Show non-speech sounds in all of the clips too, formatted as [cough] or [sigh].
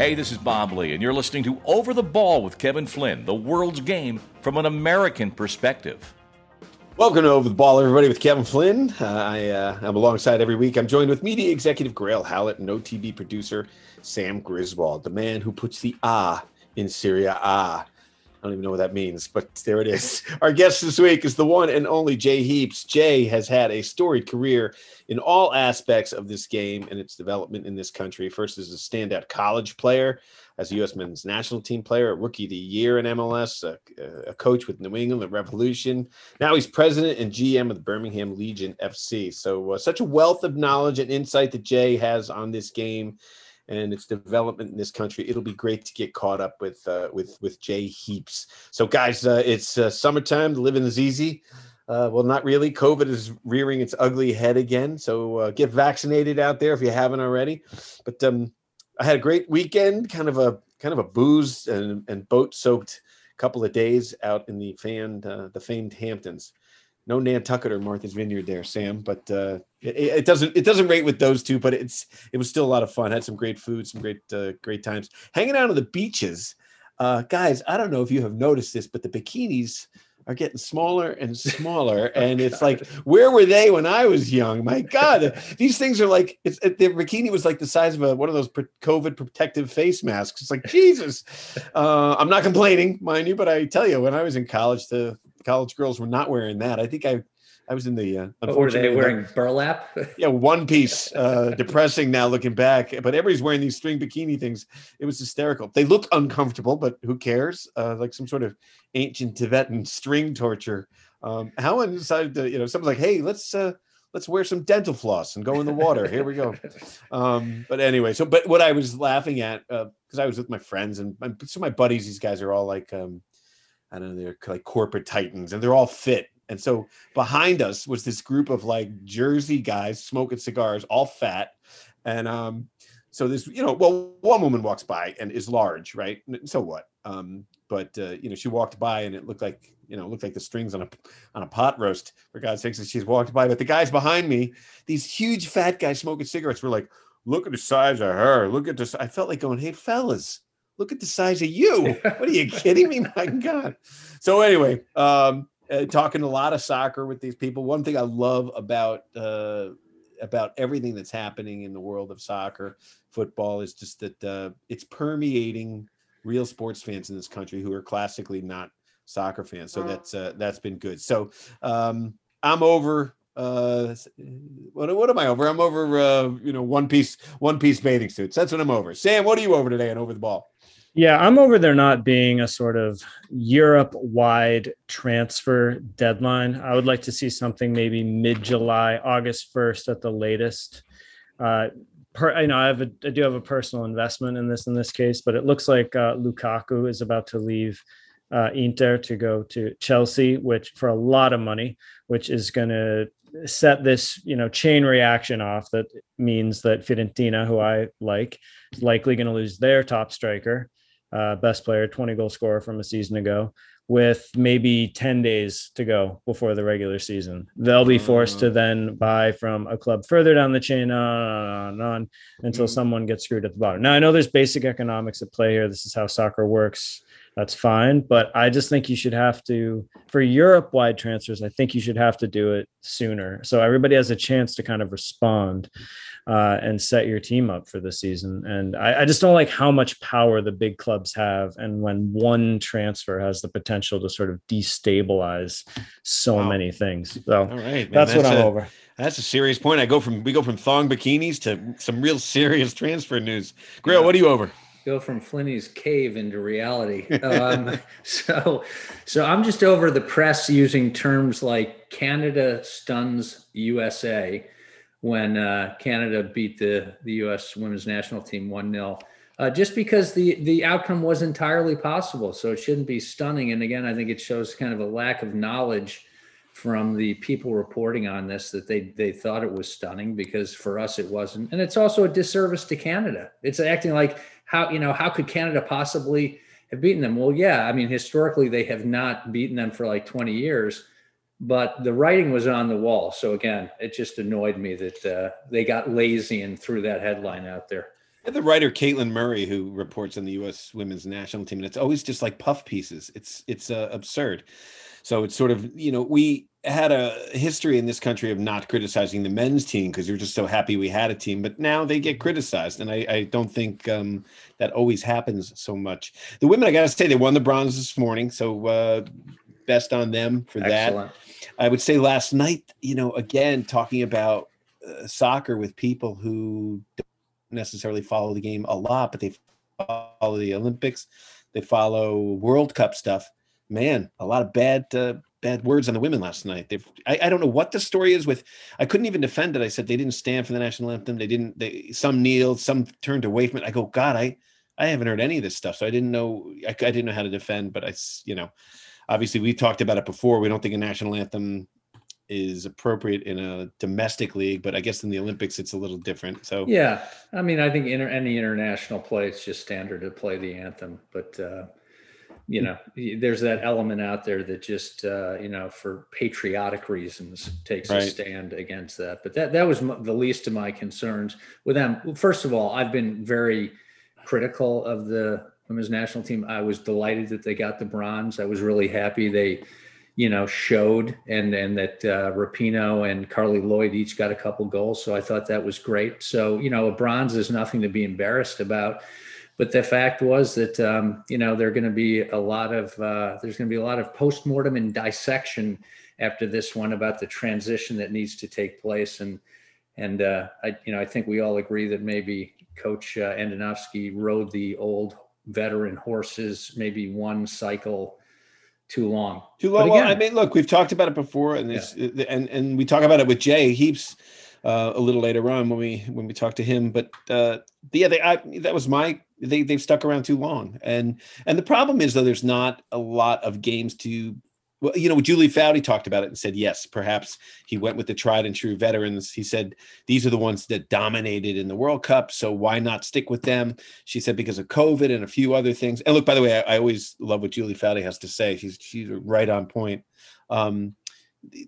Hey, this is Bob Lee, and you're listening to Over the Ball with Kevin Flynn, the world's game from an American perspective. Welcome to Over the Ball, everybody, with Kevin Flynn. Uh, I, uh, I'm alongside every week. I'm joined with media executive Grayle Hallett and OTB producer Sam Griswold, the man who puts the ah in Syria ah. I don't even know what that means, but there it is. [laughs] Our guest this week is the one and only Jay Heaps. Jay has had a storied career in all aspects of this game and its development in this country. First as a standout college player, as a U.S. men's national team player, a rookie of the year in MLS, a, a coach with New England, the Revolution. Now he's president and GM of the Birmingham Legion FC. So, uh, such a wealth of knowledge and insight that Jay has on this game and its development in this country. It'll be great to get caught up with uh, with with Jay Heaps. So, guys, uh, it's uh, summertime. Living is easy. Uh, well, not really. COVID is rearing its ugly head again. So uh, get vaccinated out there if you haven't already. But um, I had a great weekend. Kind of a kind of a booze and, and boat soaked couple of days out in the famed uh, the famed Hamptons no Nantucket or Martha's Vineyard there, Sam. But uh, it, it, doesn't it doesn't rate with those two. But it's it was still a lot of fun. Had some great food, some great uh, great times hanging out on the beaches. Uh, guys, I don't know if you have noticed this, but the bikinis are getting smaller and smaller, [laughs] oh, and it's like, where were they when I was young? My God, these things are like it's the bikini was like the size of a one of those COVID protective face masks. It's like Jesus. Uh, I'm not complaining, mind you, but I tell you, when I was in college, the college girls were not wearing that. I think I I was in the uh, unfortunately were they wearing burlap. [laughs] yeah, one piece. Uh, depressing now looking back, but everybody's wearing these string bikini things. It was hysterical. They look uncomfortable, but who cares? Uh, like some sort of ancient Tibetan string torture. Um, Helen decided to, you know, someone's like, "Hey, let's uh, let's wear some dental floss and go in the water. Here we go." [laughs] Um, but anyway, so but what I was laughing at because uh, I was with my friends and my, so my buddies, these guys are all like. Um, I don't know, they're like corporate titans and they're all fit. And so behind us was this group of like Jersey guys smoking cigars, all fat. And um, so this, you know, well, one woman walks by and is large, right? So what? Um, but uh, you know, she walked by and it looked like, you know, looked like the strings on a on a pot roast. For God's sakes, she's walked by. But the guys behind me, these huge fat guys smoking cigarettes, were like, "Look at the size of her. Look at this." I felt like going, "Hey, fellas, look at the size of you. What are you [laughs] kidding me? My God. So anyway, um, uh, talking a lot of soccer with these people. One thing I love about uh, about everything that's happening in the world of soccer, football, is just that uh, it's permeating real sports fans in this country who are classically not soccer fans. So that's uh, that's been good. So um, I'm over uh what, what am i over i'm over uh you know one piece one piece bathing suits that's what i'm over sam what are you over today and over the ball yeah, I'm over there not being a sort of Europe wide transfer deadline. I would like to see something maybe mid July, August 1st at the latest. Uh, per, you know, I have a, I do have a personal investment in this in this case, but it looks like uh, Lukaku is about to leave uh, Inter to go to Chelsea, which for a lot of money, which is going to set this you know chain reaction off that means that Fiorentina, who I like, is likely going to lose their top striker uh, best player, 20 goal scorer from a season ago, with maybe 10 days to go before the regular season. They'll be forced to mm. then buy from a club further down the chain, on, on, on, until mm. someone gets screwed at the bottom. Now, I know there's basic economics at play here. This is how soccer works. That's fine. But I just think you should have to, for Europe wide transfers, I think you should have to do it sooner. So everybody has a chance to kind of respond uh, and set your team up for the season. And I, I, just don't like how much power the big clubs have, and when one transfer has the potential to sort of destabilize so wow. many things. So All right, that's, that's, what I'm a, over. That's a serious point. I go from we go from thong bikinis to some real serious transfer news. Grayle, yeah. what are you over? go from Flinny's cave into reality. [laughs] Um, so, so I'm just over the press using terms like Canada stuns USA when uh, Canada beat the the U.S. women's national team one 0 uh, just because the the outcome was entirely possible. So it shouldn't be stunning. And again, I think it shows kind of a lack of knowledge from the people reporting on this that they they thought it was stunning because for us it wasn't. And it's also a disservice to Canada. It's acting like how you know how could Canada possibly have beaten them? Well, yeah, I mean historically they have not beaten them for like 20 years but the writing was on the wall. So again, it just annoyed me that uh, they got lazy and threw that headline out there. the writer Caitlin Murray, who reports on the U.S. Women's National Team, and it's always just like puff pieces. It's it's uh, absurd. So it's sort of you know we had a history in this country of not criticizing the men's team because you're just so happy we had a team, but now they get criticized, and I, I don't think um, that always happens so much. The women, I got to say, they won the bronze this morning, so uh, best on them for Excellent. that. I would say last night, you know, again talking about uh, soccer with people who don't necessarily follow the game a lot, but they follow the Olympics, they follow World Cup stuff. Man, a lot of bad uh, bad words on the women last night. They've I, I, don't know what the story is with. I couldn't even defend it. I said they didn't stand for the national anthem. They didn't. They some kneeled, some turned away from it. I go, God, I I haven't heard any of this stuff, so I didn't know. I, I didn't know how to defend. But I, you know, obviously we talked about it before. We don't think a national anthem is appropriate in a domestic league, but I guess in the Olympics it's a little different. So yeah, I mean, I think inter- any international play it's just standard to play the anthem, but. uh you know there's that element out there that just uh, you know for patriotic reasons takes right. a stand against that but that that was the least of my concerns with them first of all i've been very critical of the women's national team. I was delighted that they got the bronze. I was really happy they you know showed and and that uh, rapinoe and Carli lloyd each got a couple goals. So i thought that was great. So you know a bronze is nothing to be embarrassed about. But the fact was that um, you know there are going to be a lot of uh, there's going to be a lot of postmortem and dissection after this one about the transition that needs to take place. And and uh, I you know I think we all agree that maybe Coach uh, Andonovski rode the old veteran horses maybe one cycle too long. Too long. Again, well, I mean, look, we've talked about it before, and this, yeah. and and we talk about it with Jay Heaps uh, a little later on when we when we talk to him. But uh, yeah, they, I, that was my they they've stuck around too long, and and the problem is though there's not a lot of games to. Well, you know, Julie Foudy talked about it and said, yes, perhaps he went with the tried and true veterans. He said, these are the ones that dominated in the World Cup. So why not stick with them? She said, because of COVID and a few other things. And look, by the way, I, I always love what Julie Foudy has to say. She's, she's right on point. Um,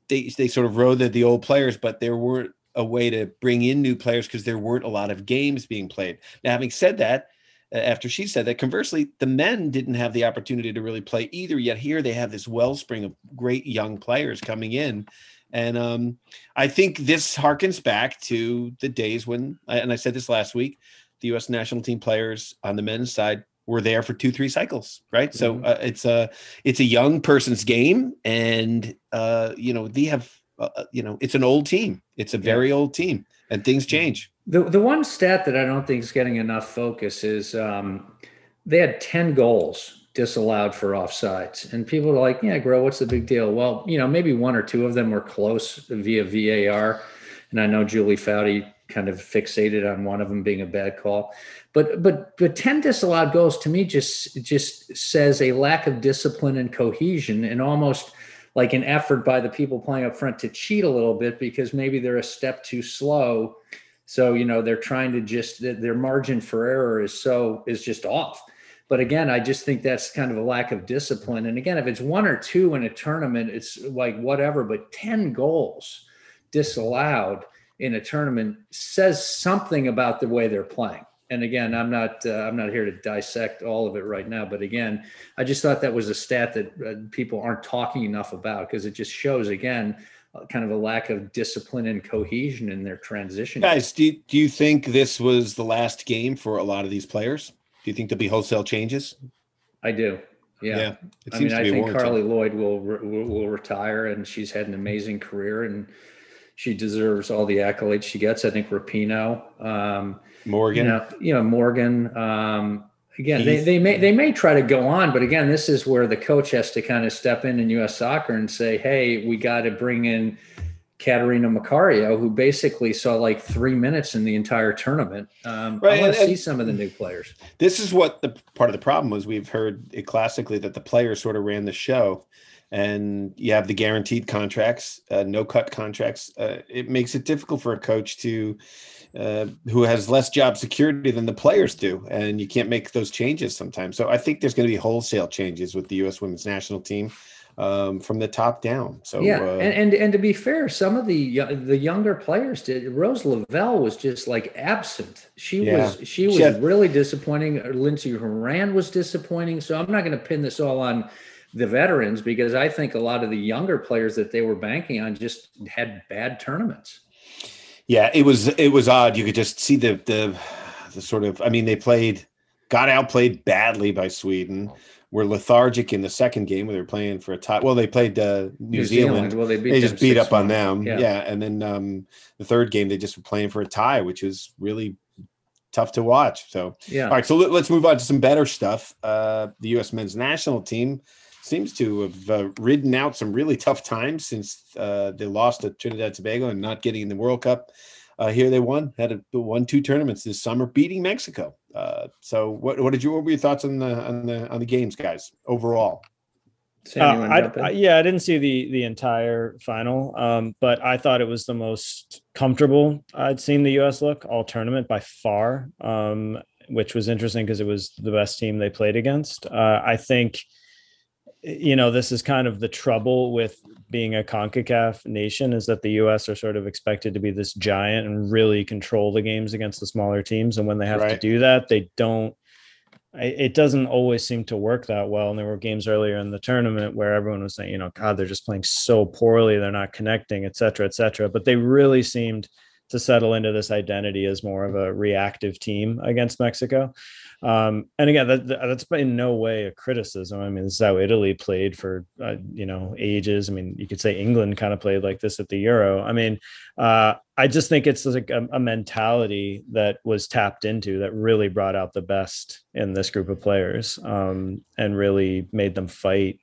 they, they sort of rode the, the old players, but there weren't a way to bring in new players because there weren't a lot of games being played. Now, having said that, after she said that, conversely, the men didn't have the opportunity to really play either. Yet here they have this wellspring of great young players coming in. And um, I think this harkens back to the days when, and I said this last week, the U.S. national team players on the men's side were there for two, three cycles, right? Mm-hmm. So uh, it's a it's a young person's game, and uh, you know they have uh, uh, you know, it's an old team. It's a very yeah. old team, and things change. The the one stat that I don't think is getting enough focus is um, they had ten goals disallowed for offsides, and people are like, "Yeah, Grow, what's the big deal?" Well, you know, maybe one or two of them were close via VAR, and I know Julie Foudy kind of fixated on one of them being a bad call but but but 10 disallowed goals to me just just says a lack of discipline and cohesion and almost like an effort by the people playing up front to cheat a little bit because maybe they're a step too slow. So, you know, they're trying to just their margin for error is so is just off. But again, I just think that's kind of a lack of discipline. And again, if it's one or two in a tournament, it's like whatever, but 10 goals disallowed in a tournament says something about the way they're playing and again, I'm not uh, I'm not here to dissect all of it right now, but again, I just thought that was a stat that uh, people aren't talking enough about because it just shows again uh, kind of a lack of discipline and cohesion in their transition. Guys, do do you think this was the last game for a lot of these players? Do you think there'll be wholesale changes? I do. Yeah. yeah I mean, I think warranted. Carli Lloyd will, will will retire, and she's had an amazing career, and she deserves all the accolades she gets. I think Rapinoe. Um, Morgan. You know, you know Morgan. Um, again, they, they may they may try to go on, but again, this is where the coach has to kind of step in in U.S. soccer and say, "Hey, we got to bring in Catarina Macario, who basically saw like three minutes in the entire tournament. Um, right, I want to see some of the new players. This is what the part of the problem was. We've heard it classically that the players sort of ran the show, and you have the guaranteed contracts, uh, no cut contracts. Uh, it makes it difficult for a coach to uh, who has less job security than the players do, and you can't make those changes sometimes. So I think there's going to be wholesale changes with the U.S. Women's National Team. um, from the top down. So yeah, uh, and, and and to be fair, some of the the younger players did. Rose Lavelle was just like absent. She Yeah. was she was She had- really disappointing. Lindsey Horan was disappointing. So I'm not going to pin this all on the veterans because I think a lot of the younger players that they were banking on just had bad tournaments. Yeah, it was it was odd. You could just see the the the sort of I mean they played got outplayed badly by Sweden. Were lethargic in the second game where they were playing for a tie. Well, they played uh, New, Zealand. Well, they They just beat up on them. Yeah. Yeah. And then um, the third game they just were playing for a tie, which was really tough to watch. So Yeah. all right, so let, us move on to some better stuff. Uh, the U.S. men's national team seems to have uh, ridden out some really tough times since uh, they lost to Trinidad and Tobago and not getting in the World Cup. Uh, here they won, had a, won two tournaments this summer, beating Mexico. Uh, so, what, what did you? What were your thoughts on the on the on the games, guys? Overall, Sam, Uh, I. I- yeah, I didn't see the the entire final, um, but I thought it was the most comfortable I'd seen the U.S. look all tournament by far, um, which was interesting because it was the best team they played against. Uh, I think, you know, this is kind of the trouble with being a Concacaf nation is that the U.S. are sort of expected to be this giant and really control the games against the smaller teams, and when they have to do that, they don't it doesn't always seem to work that well. And there were games earlier in the tournament where everyone was saying, you know, God, they're just playing so poorly, they're not connecting, et cetera, et cetera. But they really seemed to settle into this identity as more of a reactive team against Mexico. Um, and again, that, that- that's in no way a criticism. I mean, this is how Italy played for, uh, you know, ages. I mean, you could say England kind of played like this at the Euro. I mean, uh, I just think it's like a, a mentality that was tapped into that really brought out the best in this group of players um, and really made them fight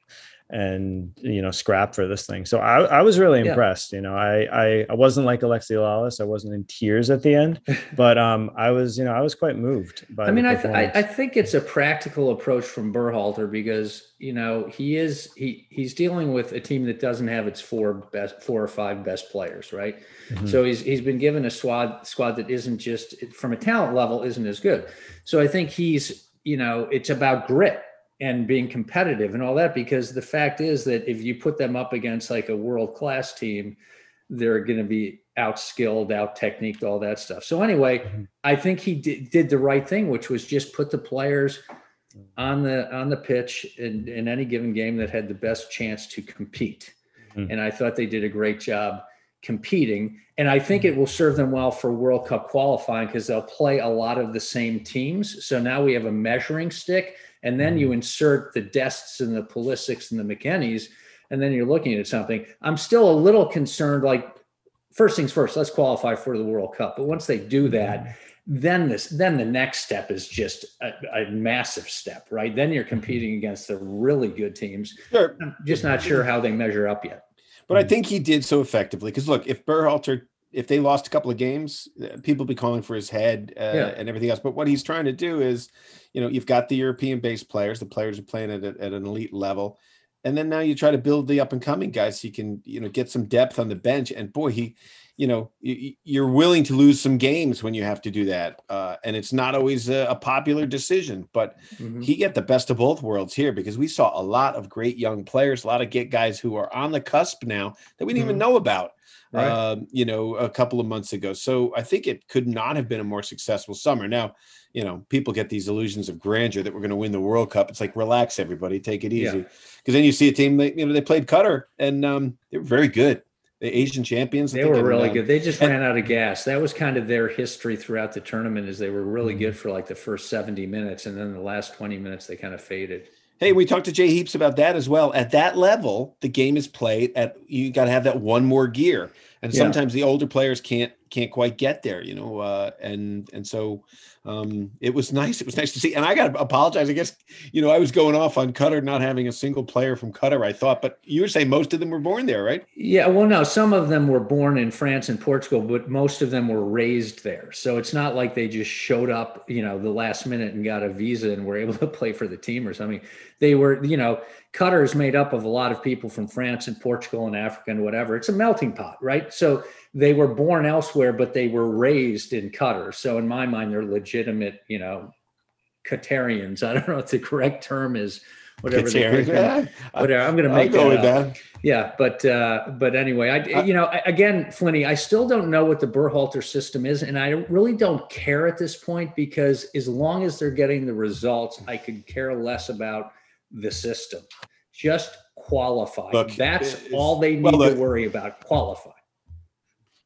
and you know scrap for this thing. So I, I was really Yeah. impressed. You know, I, I I wasn't like Alexi Lalas. I wasn't in tears at the end, [laughs] but um, I was you know I was quite moved by. I mean, I, th- I I think it's a practical approach from Berhalter because you know he is he he's dealing with a team that doesn't have its four best four or five best players, right? Mhm. So he's he's been given a squad squad that isn't just from a talent level isn't as good. So I think he's you know it's about grit and being competitive and all that because the fact is that if you put them up against like a world class team, they're going to be outskilled out techniqued, all that stuff. So anyway, Mhm. I think he did, did the right thing, which was just put the players on the on the pitch in, in any given game that had the best chance to compete. Mhm. And I thought they did a great job competing. And I think it will serve them well for World Cup qualifying because they'll play a lot of the same teams. So now we have a measuring stick, and then you mm-hmm. insert the Dests and the Pulisics and the McKennies, and then you're looking at something. I'm still a little concerned. Like first things first, let's qualify for the World Cup. But once they do mm-hmm. that, then this then the next step is just a, a massive step, right? Then you're mm-hmm. competing against the really good teams. sure. I'm just not sure how they measure up yet. But I think he did so effectively because look, if Berhalter, if they lost a couple of games, uh, people be calling for his head uh, Yeah. and everything else. But what he's trying to do is, you know, you've got the European-based players, the players are playing at, at an elite level, and then now you try to build the up-and-coming guys so you can, you know, get some depth on the bench. And boy, he, you know, you, you're willing to lose some games when you have to do that, uh, and it's not always a, a popular decision, but Mhm. he get the best of both worlds here because we saw a lot of great young players, a lot of get guys who are on the cusp now that we didn't even know about. Right. Um, you know, a couple of months ago. So I think it could not have been a more successful summer. Now, you know, people get these illusions of grandeur that we're going to win the World Cup. It's like relax, everybody, take it easy. Because then you see a team that you know they played Qatar and um, they were very good. The Asian champions. They were and, really uh, good. They just and- ran out of gas. That was kind of their history throughout the tournament is they were really Mm-hmm. good for like the first 70 minutes and then the last 20 minutes they kind of faded. Hey, we talked to Jay Heaps about that as well. At that level, the game is played at you got to have that one more gear, and Yeah. sometimes the older players can't can't quite get there, you know. Uh, and and so um, it was nice. It was nice to see. And I got to apologize. I guess you know I was going off on Qatar not having a single player from Qatar. I thought, but you were saying most of them were born there, right? Yeah, well, no, some of them were born in France and Portugal, but most of them were raised there. So it's not like they just showed up, you know, the last minute and got a visa and were [laughs] able to play for the team or something. They were, you know, Qatar is made up of a lot of people from France and Portugal and Africa and whatever. It's a melting pot, right? So they were born elsewhere, but they were raised in Qatar. So in my mind, they're legitimate, you know, Qatarians. [laughs] I don't know what the correct term is whatever Katerin, yeah, whatever. I'm going to make go that that. Yeah, but uh, but anyway, I Uh, you know I- again, Flinny, I still don't know what the Berhalter system is, and I really don't care at this point because as long as they're getting the results, I could care less about the system. Just qualify. Look, That's all they need well, look- to worry about. Qualify.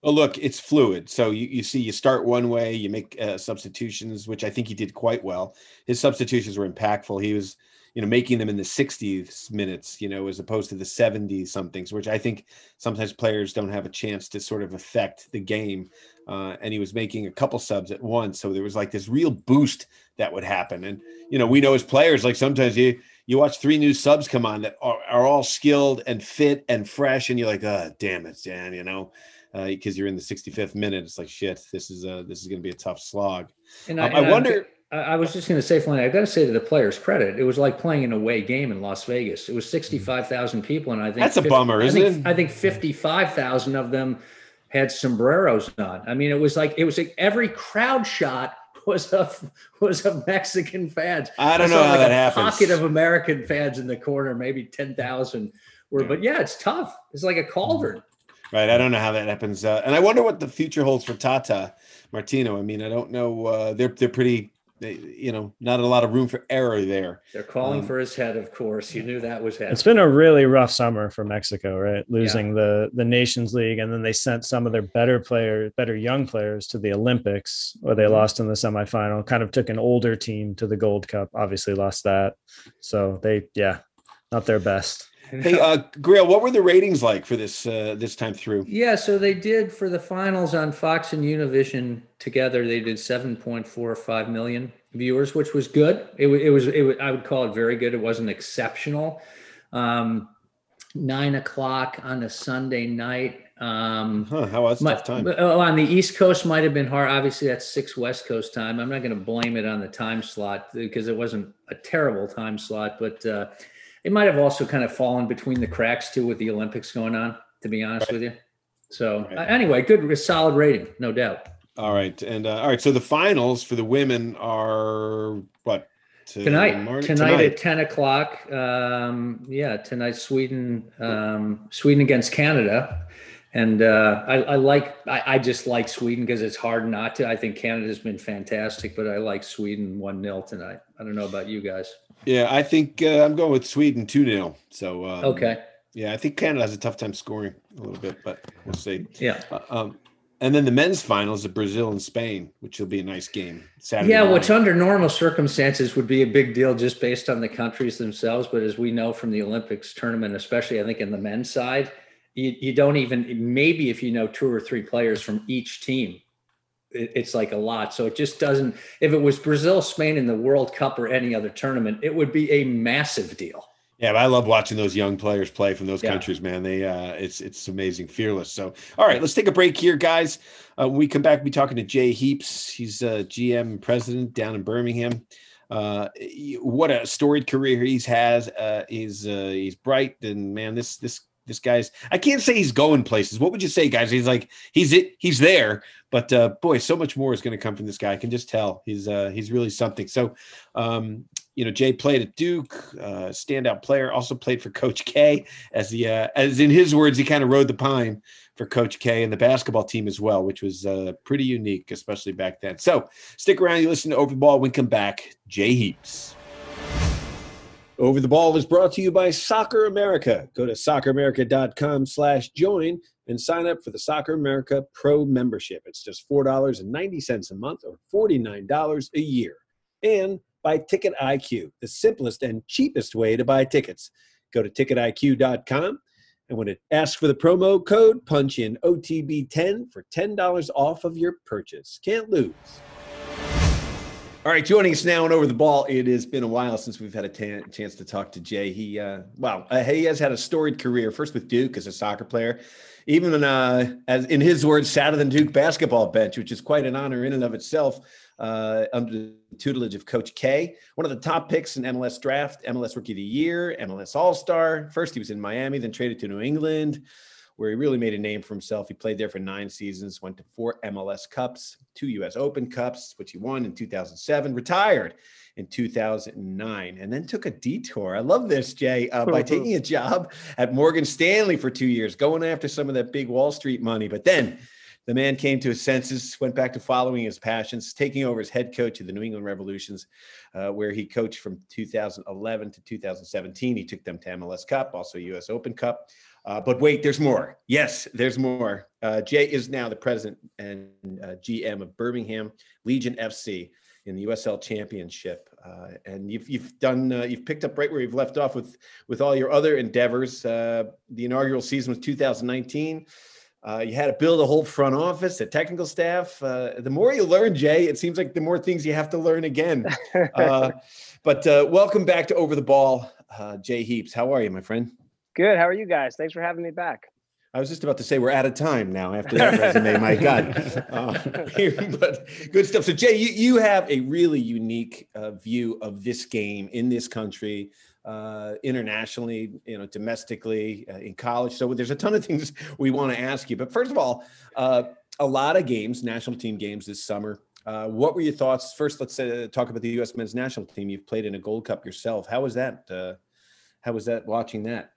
Well, look, it's fluid. So you, you see, you start one way, you make uh, substitutions, which I think he did quite well. His substitutions were impactful. He was, you know, making them in the 60s minutes, you know, as opposed to the 70s somethings, which I think sometimes players don't have a chance to sort of affect the game. Uh, and he was making a couple subs at once, so there was like this real boost that would happen. And you know, we know as players, like sometimes you you watch three new subs come on that are, are all skilled and fit and fresh, and you're like, oh, damn it, Dan, you know because uh, you're in the 65th minute. It's like shit. This is a this is going to be a tough slog. And Um, I, I wonder- I, I was just going to say, Flynn, I got to say to the players' credit, it was like playing an away game in Las Vegas. It was sixty-five thousand people, and I think That's a bummer, I isn't think, it? I think fifty-five thousand of them had sombreros on. I mean, it was like it was like every crowd shot was of was of Mexican fans. I don't saw know how like that a happens. Pocket of American fans in the corner, maybe ten thousand were. Yeah. But yeah, it's tough. It's like a cauldron. Right. I don't know how that happens. Uh, and I wonder what the future holds for Tata Martino. I mean, I don't know. Uh, they're they're pretty. They, you know, not a lot of room for error there. They're calling Um, for his head, of course. You knew that was head. It's been a really rough summer for Mexico, right? Losing the the Nations League, and then they sent some of their better players, better young players, to the Olympics, where they lost in the semifinal. Kind of took an older team to the Gold Cup. Obviously, lost that. So they, yeah, not their best. [laughs] Hey, uh, Grayle, what were the ratings like for this uh, this time through? Yeah, so they did for the finals on Fox and Univision together. They did 7.45 million viewers, which was good. It, it was, it was, I would call it very good. It wasn't exceptional. Um, nine o'clock on a Sunday night. Um, Huh? How was my- tough time? oh, on the East Coast might have been hard. Obviously, that's six West Coast time. I'm not going to blame it on the time slot because it wasn't a terrible time slot, but uh, it might have also kind of fallen between the cracks too with the Olympics going on. To be honest with you, so Right. uh, anyway, good, solid rating, no doubt. All right, and uh, all right. So the finals for the women are what Tonight, tomorrow- tonight, at ten o'clock. Um, yeah, tonight Sweden, um, Sweden against Canada, and uh, I, I like. I, I just like Sweden because it's hard not to. I think Canada's been fantastic, but I like Sweden one 0 tonight. I don't know about you guys. Yeah, I think uh, I'm going with Sweden two 0 So um, Okay, Yeah, I think Canada has a tough time scoring a little bit, but we'll see. yeah, Uh, um, and then the men's finals of Brazil and Spain, which will be a nice game. Saturday. yeah. Which under normal circumstances would be a big deal just based on the countries themselves, but as we know from the Olympics tournament, especially I think in the men's side, you, you don't even maybe if you know two or three players from each team it's like a lot so it just doesn't if it was brazil spain in the world cup or any other tournament it would be a massive deal Yeah, but I love watching those young players play from those Yeah. countries, man. They uh it's it's amazing, fearless. So all right, let's take a break here, guys. Uh, when we come back, we'll be talking to Jay Heaps. He's uh GM and president down in Birmingham. Uh what a storied career he's has. Uh he's uh he's bright and man, this this this guy's I can't say he's going places. What would you say, guys? He's like he's it, he's there, but uh boy, so much more is going to come from this guy. I can just tell he's uh he's really something. So um you know, Jay played at Duke, uh, standout player. Also played for Coach K, as the uh, as in his words, he kind of rode the pine for Coach K and the basketball team as well, which was uh, pretty unique, especially back then. So stick around. You listen to Over the Ball. When we come back, Jay Heaps. Over the Ball is brought to you by Soccer America. Go to socceramerica.com slash join and sign up for the Soccer America Pro membership. It's just $4.90 a month or $49 a year. And by Ticket IQ, the simplest and cheapest way to buy tickets. Go to ticketiq.com and when it asks for the promo code, punch in OTB10 for $10 off of your purchase. Can't lose. All right, joining us now and over the ball. It has been a while since we've had a chance to talk to Jay. He, uh, wow, uh, he has had a storied career. First with Duke as a soccer player, even uh, as in his words, sat on the Duke basketball bench, which is quite an honor in and of itself. Uh, under the tutelage of Coach K, one of the top picks in MLS draft, MLS Rookie of the Year, MLS All Star. First, he was in Miami, then traded to New England. Where he really made a name for himself. He played there for nine seasons, went to four MLS Cups, two US Open Cups, which he won in 2007, retired in 2009, and then took a detour. I love this, Jay, uh, by taking a job at Morgan Stanley for two years, going after some of that big Wall Street money. But then the man came to his senses, went back to following his passions, taking over as head coach of the New England Revolutions, uh, where he coached from 2011 to 2017. He took them to MLS Cup, also US Open Cup. Uh, but wait, there's more. Yes, there's more. Uh, Jay is now the president and uh, GM of Birmingham Legion FC in the USL Championship, uh, and you've you've done uh, you've picked up right where you've left off with with all your other endeavors. Uh, the inaugural season was 2019. Uh, you had to build a whole front office, a technical staff. Uh, the more you learn, Jay, it seems like the more things you have to learn again. [laughs] Uh, but welcome back to Over the Ball, Jay Heaps. How are you, my friend? Good. How are you guys? Thanks for having me back. I was just about to say we're out of time now after that [laughs] resume. My God, uh, [laughs] [laughs] but good stuff. So Jay, you, you have a really unique uh, view of this game in this country, uh, internationally, you know, domestically, uh, in college. So there's a ton of things we want to ask you. But first of all, uh, a lot of games, national team games this summer. Uh, what were your thoughts? First, let's talk about the U.S. men's national team. You've played in a Gold Cup yourself. How was that? how was that watching that?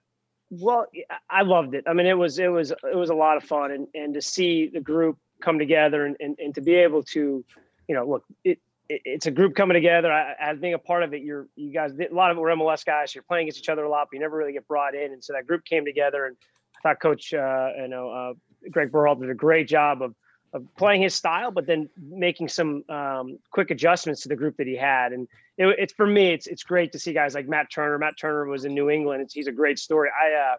Well, I loved it. I mean, it was it was it was a lot of fun, and and to see the group come together and and, and to be able to, you know, look, it, it it's a group coming together. I, as being a part of it, you're you guys a lot of it were MLS guys. You're playing against each other a lot, but you never really get brought in, and so that group came together. And I thought Coach, uh, you know, uh, Greg Berhalter did a great job of of playing his style, but then making some um, quick adjustments to the group that he had. And it, it's for me, it's it's great to see guys like Matt Turner. Matt Turner was in New England. It's, he's a great story. I uh,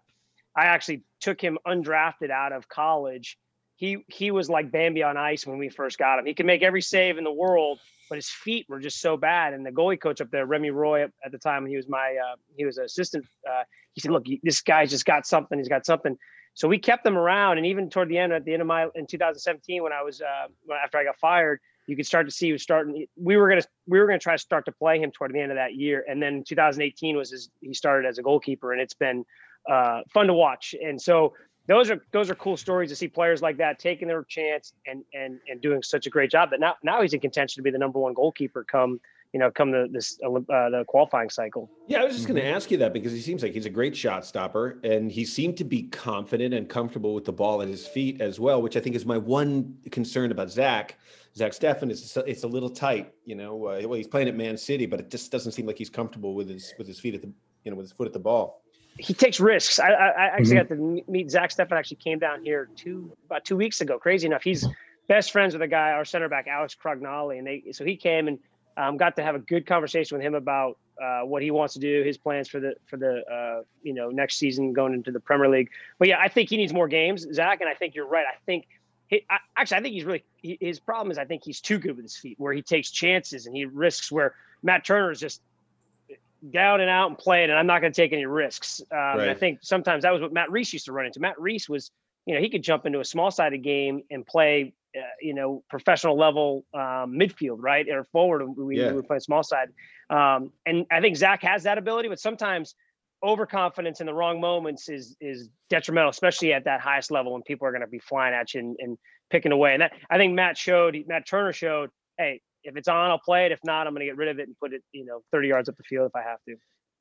I actually took him undrafted out of college. He he was like Bambi on ice when we first got him. He could make every save in the world, but his feet were just so bad. And the goalie coach up there, Remi Roy, at the time he was my uh, he was an assistant. Uh, he said, "Look, this guy's just got something. He's got something." So we kept him around, and even toward the end, at the end of my in 2017, when I was uh, after I got fired, you could start to see he was starting. We were gonna we were gonna try to start to play him toward the end of that year, and then 2018 was his he started as a goalkeeper, and it's been uh, fun to watch. And so those are those are cool stories to see players like that taking their chance and and and doing such a great job. That now now he's in contention to be the number one goalkeeper come you know, come the this uh, the qualifying cycle. Yeah, I was just going to mm-hmm. ask you that because he seems like he's a great shot stopper, and he seemed to be confident and comfortable with the ball at his feet as well, which I think is my one concern about Zach. Zach Steffen is it's a little tight, you know. Uh, well, he's playing at Man City, but it just doesn't seem like he's comfortable with his with his feet at the you know with his foot at the ball. He takes risks. I, I actually mm-hmm. got to meet Zach Steffen. Actually, came down here two about two weeks ago. Crazy enough, he's best friends with a guy, our center back Alex Crognale, and they so he came and um, got to have a good conversation with him about uh, what he wants to do, his plans for the for the uh, you know next season going into the Premier League. But yeah, I think he needs more games, Zach, and I think you're right. I think he, I, actually I think he's really he, his problem is I think he's too good with his feet, where he takes chances and he risks. Where Matt Turner is just down and out and playing, and I'm not going to take any risks. Um, right. And I think sometimes that was what Matt Reis used to run into. Matt Reis was you know he could jump into a small sided game and play uh, you know, professional level um, midfield, right, or forward. We, yeah. we play small side, um, and I think Zach has that ability, but sometimes overconfidence in the wrong moments is is detrimental, especially at that highest level when people are going to be flying at you and, and picking away. And that I think Matt showed, Matt Turner showed, hey, if it's on, I'll play it. If not, I'm going to get rid of it and put it, you know, 30 yards up the field if I have to.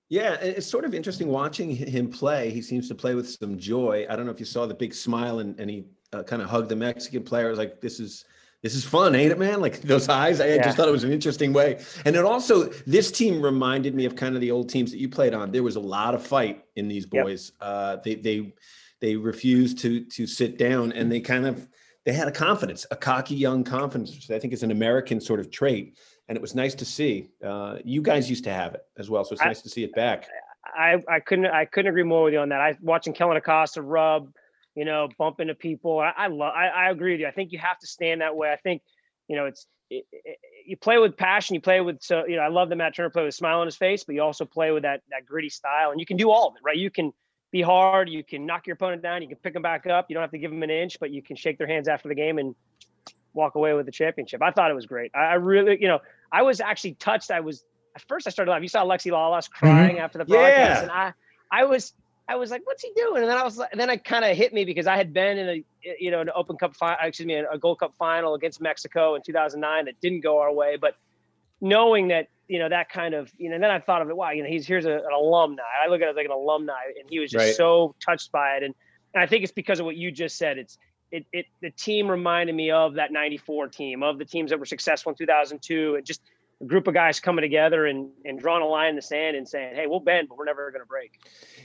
Yeah, it's sort of interesting watching him play. He seems to play with some joy. I don't know if you saw the big smile and, and he uh, kind of hugged the Mexican player. I was like, this is this is fun, ain't it, man? Like those eyes. I yeah. just thought it was an interesting way. And it also, this team reminded me of kind of the old teams that you played on. There was a lot of fight in these boys. Yep. Uh, they they they refused to to sit down, and they kind of they had a confidence, a cocky young confidence, which I think is an American sort of trait. And it was nice to see. Uh, you guys used to have it as well, so it's I, nice to see it back. I, I couldn't I couldn't agree more with you on that. I watching Kellyn Acosta rub you know, bump into people. I, I love, I, I, agree with you. I think you have to stand that way. I think, you know, it's, it, it, you play with passion, you play with, so, you know, I love the Matt Turner play with a smile on his face, but you also play with that, that gritty style and you can do all of it, right? You can be hard, you can knock your opponent down, you can pick them back up. You don't have to give them an inch, but you can shake their hands after the game and walk away with the championship. I thought it was great. I, I really, you know, I was actually touched. I was, at first I started laughing. You saw Alexi Lalas mm-hmm. crying mm-hmm. after the broadcast yeah. and I, I was I was like, what's he doing? And then I was like, then I kind of hit me because I had been in a, you know, an Open Cup final, excuse me, a Gold Cup final against Mexico in 2009 that didn't go our way. But knowing that, you know, that kind of, you know, then I thought of it, wow, you know, he's here's a, an alumni. I look at it like an alumni, and he was just Right. so touched by it. And, and I think it's because of what you just said. It's, it, it, the team reminded me of that 94 team, of the teams that were successful in 2002, and just a group of guys coming together and, and drawing a line in the sand and saying, hey, we'll bend, but we're never going to break.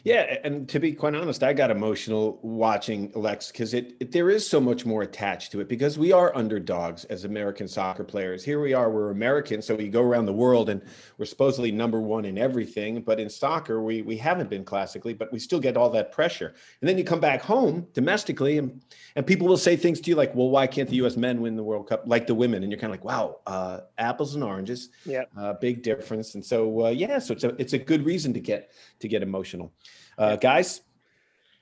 Yeah, and to be quite honest, I got emotional watching Lex because it, it there is so much more attached to it because we are underdogs as American soccer players. Here we are, we're Americans, so we go around the world and we're supposedly number one in everything. But in soccer, we we haven't been classically, but we still get all that pressure. And then you come back home domestically, and and people will say things to you like, "Well, why can't the U.S. men win the World Cup like the women?" And you're kind of like, "Wow, uh, apples and oranges." Yeah. uh, big difference. And so, uh, yeah, so it's a it's a good reason to get to get emotional, uh, guys.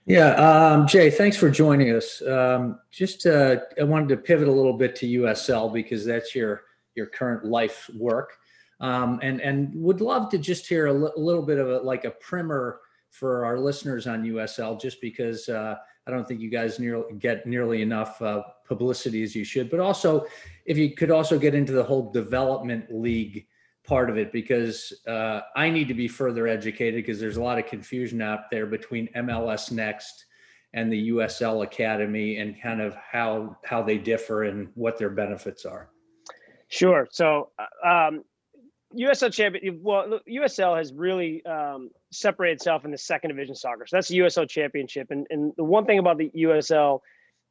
Yeah, um, Jay, thanks for joining us. Um, just uh, I wanted to pivot a little bit to USL because that's your your current life work, um, and and would love to just hear a little bit of a like a primer for our listeners on USL, just because uh, I don't think you guys get nearly enough uh, publicity as you should. But also, if you could also get into the whole development league part of it because uh, I need to be further educated because there's a lot of confusion out there between MLS Next and the USL Academy and kind of how how they differ and what their benefits are. Sure. So, uh, um, USL champion. Well, USL has really um, separated itself in the second division soccer. So that's the USL championship. And and the one thing about the USL,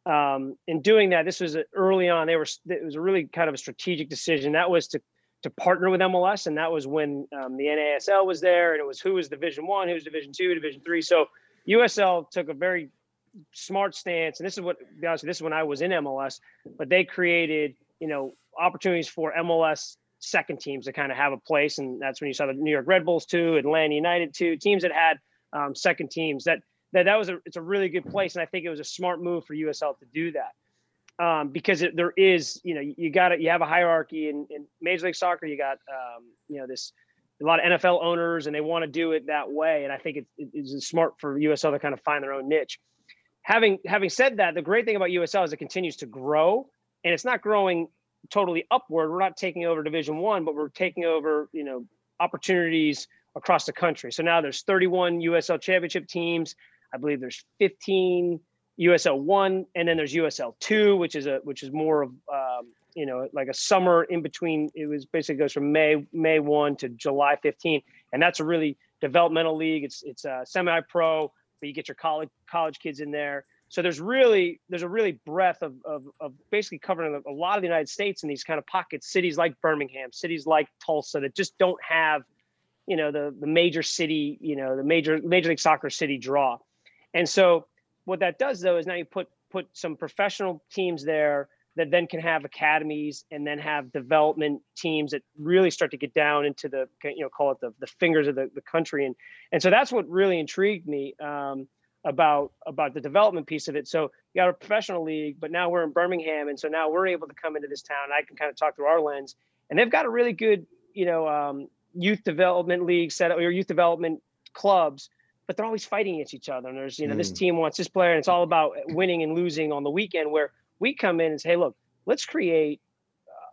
um, in doing that, this was early on. They were. It was a really kind of a strategic decision. That was to to partner with MLS, and that was when um, the NASL was there, and it was who was Division One, who was Division Two, Division Three. So USL took a very smart stance, and this is what, to be honest, with you, this is when I was in MLS, but they created, you know, opportunities for MLS second teams to kind of have a place, and that's when you saw the New York Red Bulls too, Atlanta United too, teams that had um, second teams. That that that was a it's a really good place, and I think it was a smart move for USL to do that. Um, because it, there is, you know, you got to you have a hierarchy in, in Major League Soccer. You got, um, you know, this a lot of NFL owners, and they want to do it that way. And I think it, it is smart for USL to kind of find their own niche having having said that, the great thing about USL is it continues to grow, and it's not growing totally upward. We're not taking over Division One, but we're taking over, you know, opportunities across the country. So now there's 31 USL Championship teams. I believe there's 15 USL One, and then there's USL Two, which is a which is more of um, you know like a summer in between. It was basically goes from May May one to July 15, and that's a really developmental league. It's it's a semi-pro but you get your college college kids in there. So there's really there's a really breadth of of, of basically covering a lot of the United States in these kind of pockets, cities like Birmingham, cities like Tulsa that just don't have, you know, the the major city, you know, the major major league soccer city draw. And so what that does though is now you put put some professional teams there that then can have academies and then have development teams that really start to get down into the you know call it the, the fingers of the, the country and and so that's what really intrigued me um, about about the development piece of it so you got a professional league but now we're in birmingham and so now we're able to come into this town i can kind of talk through our lens and they've got a really good you know um, youth development league set up or youth development clubs but they're always fighting against each other and there's you know this Mm. team wants this player and it's all about winning and losing on the weekend where we come in and say, hey, look, let's create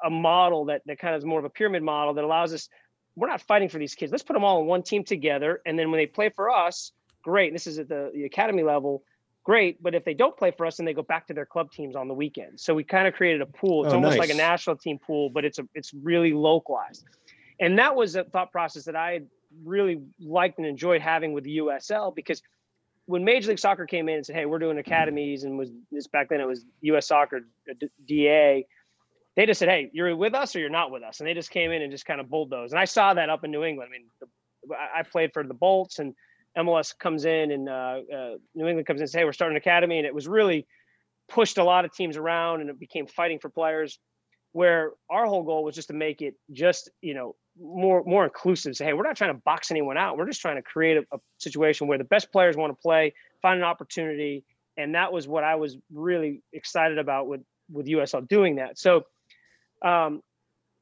a model that, that kind of is more of a pyramid model that allows us, we're not fighting for these kids. Let's put them all in one team together. And then when they play for us, great. This is at the, the academy level, great. But if they don't play for us, then they go back to their club teams on the weekend. So we kind of created a pool. It's Oh, almost like a national team pool, but it's a it's really localized. And that was a thought process that I really liked and enjoyed having with the USL because when Major League Soccer came in and said, "Hey, we're doing academies," and was this back then it was U.S. Soccer uh, DA, they just said, "Hey, you're with us or you're not with us," and they just came in and just kind of bulldozed. And I saw that up in New England. I mean, the, I played for the Bolts, and MLS comes in and uh, uh, New England comes in and says, "Hey, we're starting an academy," and it was really pushed a lot of teams around, and it became fighting for players. Where our whole goal was just to make it just you know more more inclusive. Say, hey, we're not trying to box anyone out. We're just trying to create a, a situation where the best players want to play, find an opportunity, and that was what I was really excited about with with USL doing that. So, um,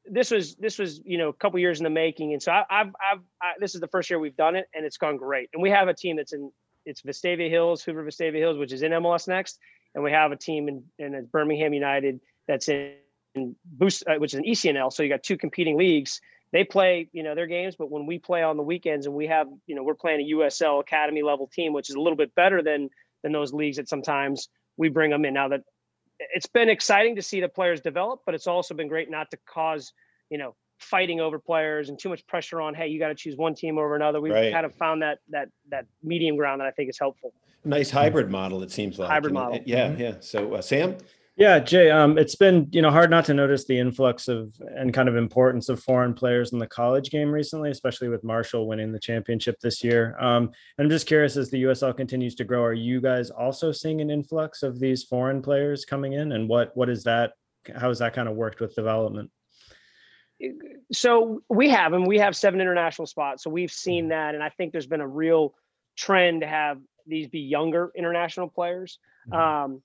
this was this was you know a couple years in the making, and so I, I've I've I, this is the first year we've done it, and it's gone great. And we have a team that's in it's Vestavia Hills, Hoover Vestavia Hills, which is in MLS next, and we have a team in, in Birmingham United that's in, in Boost, uh, which is an ECNL. So you got two competing leagues. They play, you know, their games, but when we play on the weekends and we have, you know, we're playing a USL Academy level team, which is a little bit better than than those leagues that sometimes we bring them in. Now that it's been exciting to see the players develop, but it's also been great not to cause, you know, fighting over players and too much pressure on hey you got to choose one team over another. We've right. kind of found that that that medium ground that i think is helpful. Nice hybrid model it seems like. Hybrid model. yeah mm-hmm. yeah. So uh, sam yeah jay um, it's been you know hard not to notice the influx of and kind of importance of foreign players in the college game recently especially with marshall winning the championship this year um, i'm just curious as the usl continues to grow are you guys also seeing an influx of these foreign players coming in and what what is that how has that kind of worked with development so we have and we have seven international spots so we've seen mm-hmm. that and i think there's been a real trend to have these be younger international players mm-hmm. um,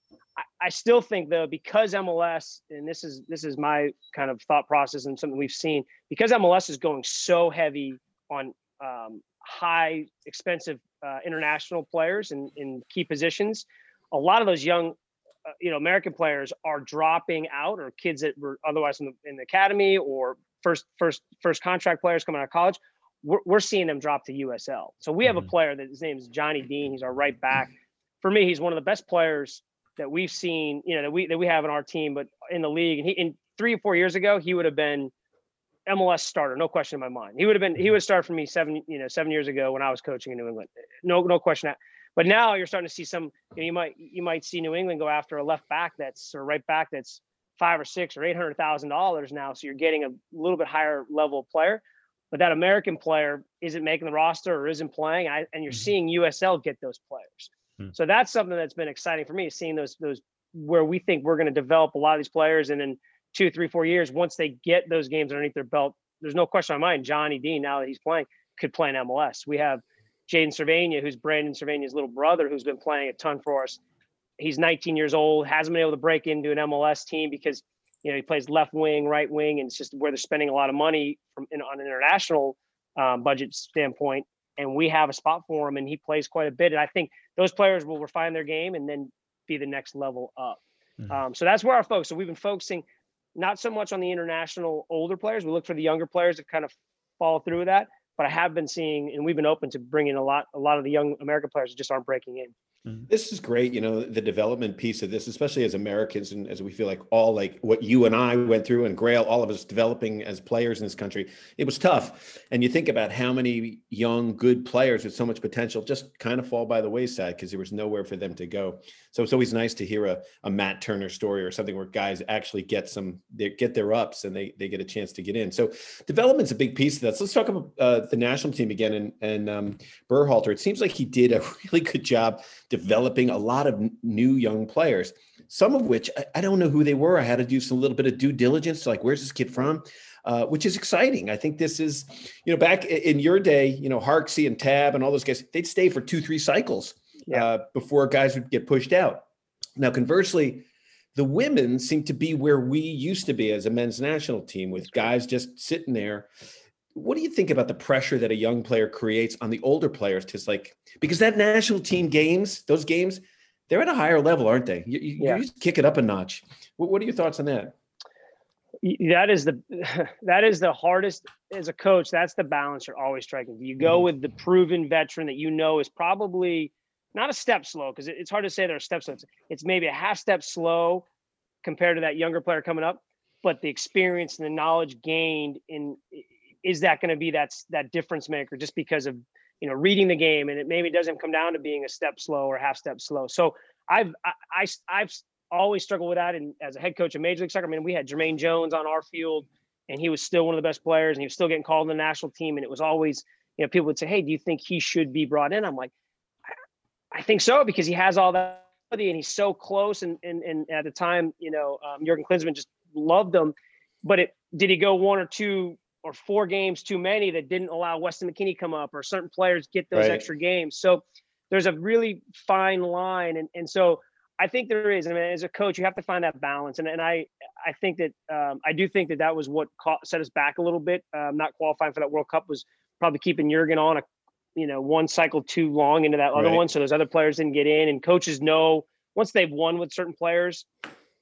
I, still think though because mls and this is this is my kind of thought process and something we've seen because mls is going so heavy on um, high expensive uh, international players in, in key positions a lot of those young uh, you know American players are dropping out, or kids that were otherwise in the, in the academy, or first first first contract players coming out of college. We're, we're seeing them drop to USL. So we have mm-hmm. a player that his name is Johnny Dean. He's our right back. [clears throat] For me, he's one of the best players that we've seen. You know that we that we have in our team, but in the league. And he in three or four years ago, he would have been MLS starter, no question in my mind. He would have been he mm-hmm. would started for me seven you know seven years ago when I was coaching in New England. No no question. But now you're starting to see some. You, know, you might you might see New England go after a left back that's or right back that's five or six or eight hundred thousand dollars now. So you're getting a little bit higher level player. But that American player isn't making the roster or isn't playing, I, and you're mm-hmm. seeing USL get those players. Mm-hmm. So that's something that's been exciting for me, seeing those those where we think we're going to develop a lot of these players, and in two, three, four years, once they get those games underneath their belt, there's no question on my mind. Johnny Dean, now that he's playing, could play in MLS. We have Jaden Servania, who's Brandon Servania's little brother, who's been playing a ton for us. He's 19 years old, hasn't been able to break into an MLS team because you know he plays left wing, right wing, and it's just where they're spending a lot of money from in, on an international um, budget standpoint. And we have a spot for him, and he plays quite a bit. And I think those players will refine their game and then be the next level up. Mm-hmm. Um, so that's where our focus. So we've been focusing not so much on the international older players. We look for the younger players to kind of follow through with that but I have been seeing, and we've been open to bringing a lot, a lot of the young American players that just aren't breaking in. Mm-hmm. This is great, you know, the development piece of this, especially as Americans and as we feel like all like what you and I went through and Grayle, all of us developing as players in this country, it was tough. And you think about how many young, good players with so much potential just kind of fall by the wayside because there was nowhere for them to go. So it's always nice to hear a, a Matt Turner story or something where guys actually get some, they get their ups and they, they get a chance to get in. So development's a big piece of that. So let's talk about uh, the national team again and, and um, Berhalter. It seems like he did a [laughs] really good job developing a lot of new young players, some of which I, I, don't know who they were. I had to do some little bit of due diligence, like where's this kid from, uh, which is exciting. I think this is, you know, back in your day, you know, Harksey and Tab and all those guys, they'd stay for two, three cycles yeah. uh, before guys would get pushed out. Now, conversely, the women seem to be where we used to be as a men's national team with guys just sitting there what do you think about the pressure that a young player creates on the older players to like because that national team games those games they're at a higher level aren't they? You, you, yeah. you kick it up a notch. What, what are your thoughts on that? That is the [laughs] that is the hardest as a coach that's the balance you're always striking. Do you go mm-hmm. with the proven veteran that you know is probably not a step slow because it's hard to say there are steps it's maybe a half step slow compared to that younger player coming up but the experience and the knowledge gained in is that going to be that that difference maker just because of you know reading the game and it maybe doesn't come down to being a step slow or half step slow. So i've I, I have always struggled with that and as a head coach of major league soccer i mean we had jermaine jones on our field and he was still one of the best players and he was still getting called in the national team and it was always you know people would say hey do you think he should be brought in? I'm like i, think so because he has all that and he's so close and and, and at the time you know um, jurgen klinsmann just loved him but it did he go one or two or four games too many that didn't allow Weston McKennie come up or certain players get those right. extra games. So there's a really fine line. And, and so I think there is, I mean, as a coach, you have to find that balance. And, and I, I think that, um, I do think that that was what caught, set us back a little bit. Um, not qualifying for that World Cup was probably keeping Jurgen on a, you know one cycle too long into that other Right. one, so those other players didn't get in. And coaches know once they've won with certain players,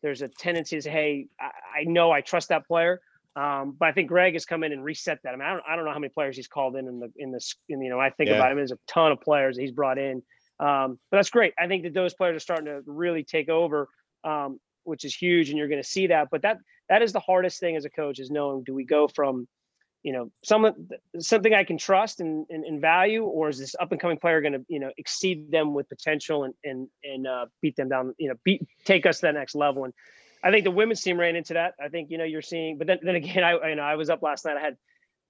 there's a tendency to say, "Hey, I, I know I trust that player." Um, but I think Greg has come in and reset that. I mean, I don't, I don't know how many players he's called in in the in this. In, you know, I think Yeah. about him. There's a ton of players that he's brought in. Um, but that's great. I think that those players are starting to really take over, um, which is huge, and you're going to see that. But that that is the hardest thing as a coach is knowing do we go from, you know, some something I can trust and, and, and value, or is this up and coming player going to you know exceed them with potential and and and uh, beat them down, you know, beat take us to that next level. And I think the women's team ran into that. I think you know you're seeing, but then then again, [laughs] I you know I was up last night. I had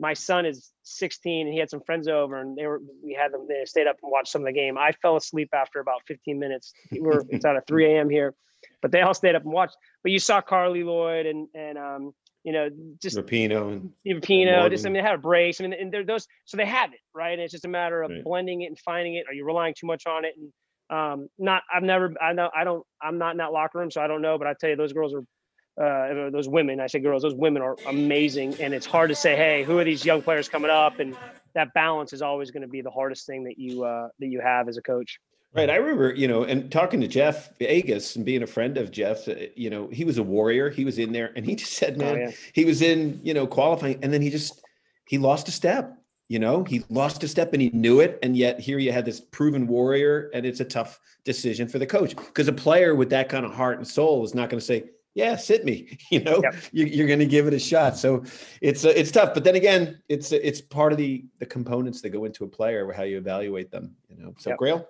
my son is 16 and he had some friends over and they were we had them they stayed up and watched some of the game i fell asleep after about 15 minutes we're it's out at 3 a.m here but they all stayed up and watched but you saw Carli lloyd and and um you know just Rapinoe and even Pino, just I mean, they had a brace. I mean, and they're those, so they have it, right? And it's just a matter of Right. blending it and finding it. Are you relying too much on it? And um, not, I've never, I know, I don't, I'm not in that locker room, so I don't know. But I tell you, those girls are, uh, those women. I say girls, those women are amazing. And it's hard to say, hey, who are these young players coming up? And that balance is always going to be the hardest thing that you uh, that you have as a coach. Right. I remember, you know, and talking to Jeff Agoos and being a friend of Jeff, uh, you know, he was a warrior. He was in there and he just said, Oh, man, yeah. he was in, you know, qualifying and then he just, he lost a step, you know, he lost a step and he knew it. And yet here you had this proven warrior and it's a tough decision for the coach because a player with that kind of heart and soul is not going to say, yeah, sit me, [laughs] you know, Yep. you, you're going to give it a shot. So it's, uh, it's tough, but then again, it's, it's part of the, the components that go into a player, how you evaluate them, you know? So Yep. Grayle.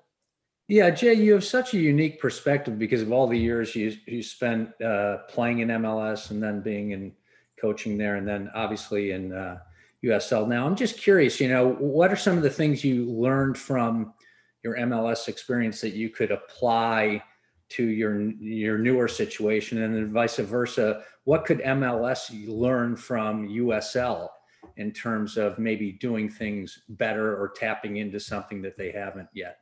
Yeah, Jay, you have such a unique perspective because of all the years you you spent uh, playing in MLS and then being in coaching there, and then obviously in uh, USL. Now, I'm just curious. You know, what are some of the things you learned from your MLS experience that you could apply to your your newer situation, and then vice versa? What could MLS learn from USL in terms of maybe doing things better or tapping into something that they haven't yet?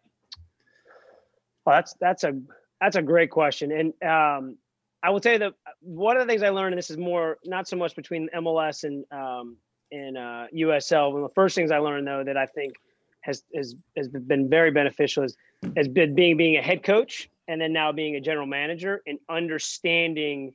Well, that's that's a that's a great question, and um, I will tell you that one of the things I learned, and this is more not so much between MLS and um, and uh, USL. One of the first things I learned, though, that I think has has has been very beneficial is has been being being a head coach and then now being a general manager and understanding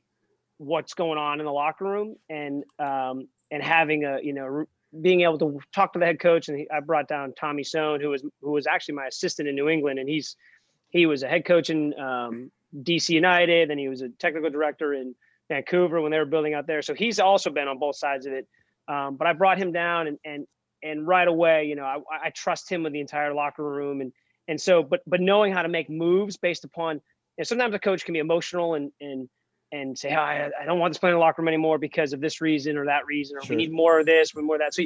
what's going on in the locker room and um, and having a you know being able to talk to the head coach. And he, I brought down Tommy Soehn who was who was actually my assistant in New England. And he's he was a head coach in um, DC United. And he was a technical director in Vancouver when they were building out there. So he's also been on both sides of it um, but I brought him down and and and right away you know I, I trust him with the entire locker room and and so but but knowing how to make moves based upon and sometimes a coach can be emotional and and and say, oh, I, I don't want this player in the locker room anymore because of this reason or that reason, or Sure. we need more of this, we more of that. So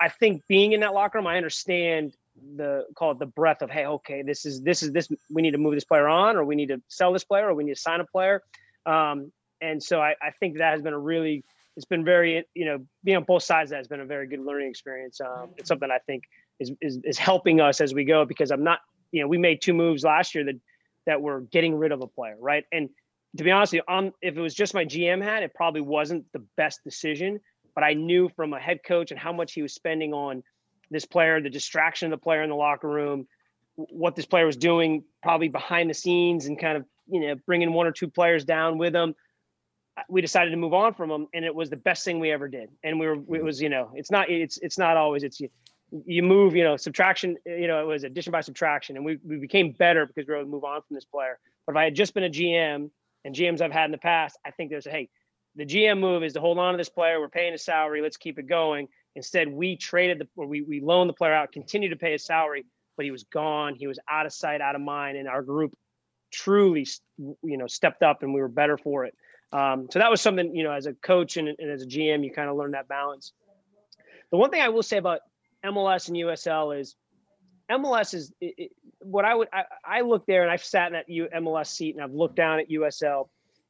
I think being in that locker room, I understand the call it the breadth of, hey, okay, this is this is this we need to move this player on, or we need to sell this player, or we need to sign a player. Um, and so I, I think that has been a really it's been very you know being on both sides of that has been a very good learning experience. Um, it's something I think is, is is helping us as we go because I'm not you know we made two moves last year that that were getting rid of a player, right? And to be honest, on if it was just my GM hat, it probably wasn't the best decision. But I knew from a head coach and how much he was spending on this player, the distraction of the player in the locker room, what this player was doing, probably behind the scenes, and kind of you know bringing one or two players down with him. We decided to move on from him, and it was the best thing we ever did. And we were, it mm-hmm. was, you know, it's not, it's, it's not always, it's you, you move, you know, subtraction, you know, it was addition by subtraction, and we we became better because we were able to move on from this player. But if I had just been a GM and GMs I've had in the past, I think there's a hey, the GM move is to hold on to this player. We're paying his salary. Let's keep it going. Instead, we traded the or we we loaned the player out, continued to pay his salary, but he was gone. He was out of sight, out of mind, and our group truly, you know, stepped up, and we were better for it. Um, so that was something, you know, as a coach and, and as a GM, you kind of learn that balance. The one thing I will say about MLS and USL is MLS is it, it, what I would I, I look there and I've sat in that U, MLS seat and I've looked down at USL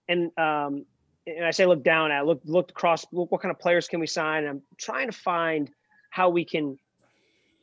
and um and I say look down at look look across look what kind of players can we sign and I'm trying to find how we can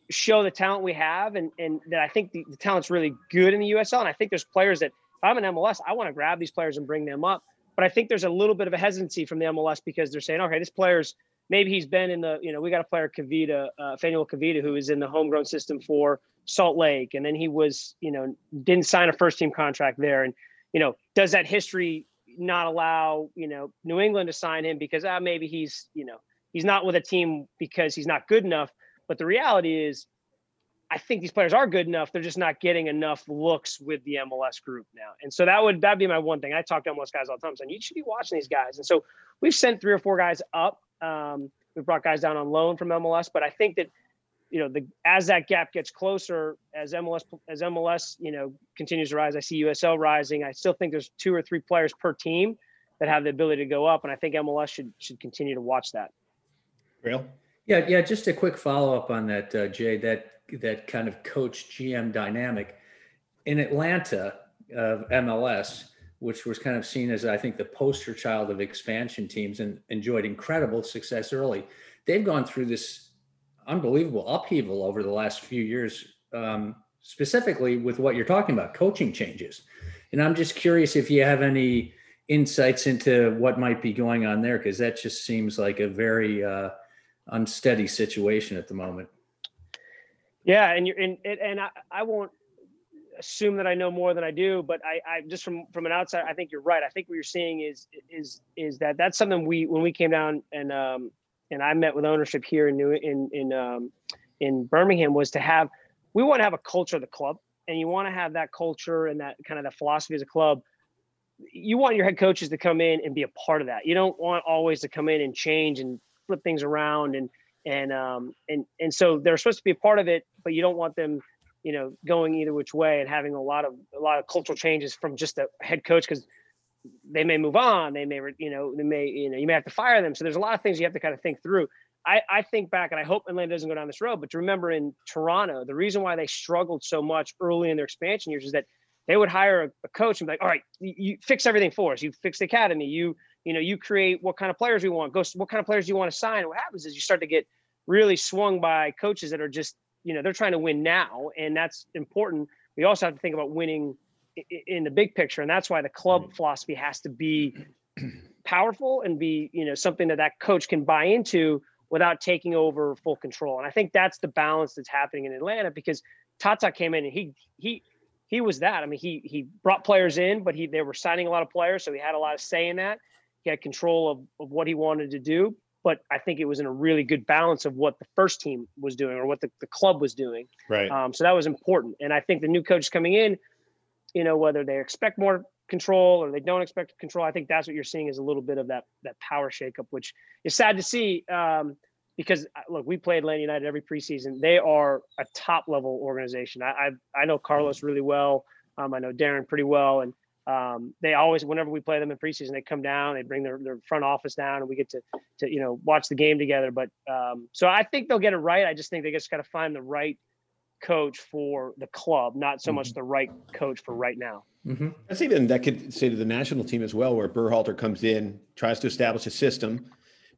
show the talent we have and and that I think the, the talent's really good in the USL and I think there's players that if I'm an MLS I want to grab these players and bring them up but I think there's a little bit of a hesitancy from the MLS because they're saying okay this player's maybe he's been in the, you know, we got a player Kavita, uh, Fanuel Kavita, who is in the homegrown system for Salt Lake, and then he was, you know, didn't sign a first team contract there, and you know, does that history not allow, you know, New England to sign him because ah, maybe he's, you know, he's not with a team because he's not good enough. But the reality is, I think these players are good enough. They're just not getting enough looks with the MLS group now. And so that would that'd be my one thing. I talk to MLS guys all the time saying you should be watching these guys. And so we've sent three or four guys up. Um, we've brought guys down on loan from MLS, but I think that you know the as that gap gets closer, as MLS as MLS you know continues to rise, I see USL rising. I still think there's two or three players per team that have the ability to go up, and I think MLS should should continue to watch that. Real. Yeah, yeah. Just a quick follow up on that, uh, Jay. That that kind of coach GM dynamic in Atlanta of MLS, which was kind of seen as I think the poster child of expansion teams and enjoyed incredible success early. They've gone through this unbelievable upheaval over the last few years, um, specifically with what you're talking about, coaching changes. And I'm just curious if you have any insights into what might be going on there, because that just seems like a very uh, unsteady situation at the moment. Yeah, and you're and and I, I won't assume that I know more than I do, but I, I just from from an outside, I think you're right. I think what you're seeing is is is that that's something we when we came down and um and I met with ownership here in New in in um in Birmingham was to have we want to have a culture of the club, and you want to have that culture and that kind of that philosophy as a club. You want your head coaches to come in and be a part of that. You don't want always to come in and change and flip things around and and um and and so they're supposed to be a part of it but you don't want them you know going either which way and having a lot of a lot of cultural changes from just the head coach because they may move on they may you know they may you know you may have to fire them. So there's a lot of things you have to kind of think through. I i think back and i hope atlanta doesn't go down this road but to remember in toronto the reason why they struggled so much early in their expansion years is that they would hire a, a coach and be like all right you, you fix everything for us. You fix the academy. You you know you create what kind of players we want go what kind of players do you want to sign. What happens is you start to get really swung by coaches that are just you know they're trying to win now and that's important. We also have to think about winning in the big picture and that's why the club mm. philosophy has to be [clears throat] powerful and be you know something that that coach can buy into without taking over full control. And i think that's the balance that's happening in atlanta because tata came in and he he he was that. I mean he he brought players in but he they were signing a lot of players so he had a lot of say in that he had control of, of what he wanted to do but I think it was in a really good balance of what the first team was doing or what the, the club was doing. Right. Um, so that was important. And I think the new coaches coming in, you know, whether they expect more control or they don't expect control, I think that's what you're seeing is a little bit of that that power shakeup, which is sad to see. Um, because uh, look, we play Atlanta United every preseason. They are a top level organization. I I, I know Carlos really well. Um, I know Darren pretty well, and um, they always whenever we play them in preseason they come down they bring their, their front office down and we get to to you know watch the game together but um, so i think they'll get it right i just think they just got to find the right coach for the club not so mm-hmm. much the right coach for right now mm-hmm. that's even that could say to the national team as well where Berhalter comes in tries to establish a system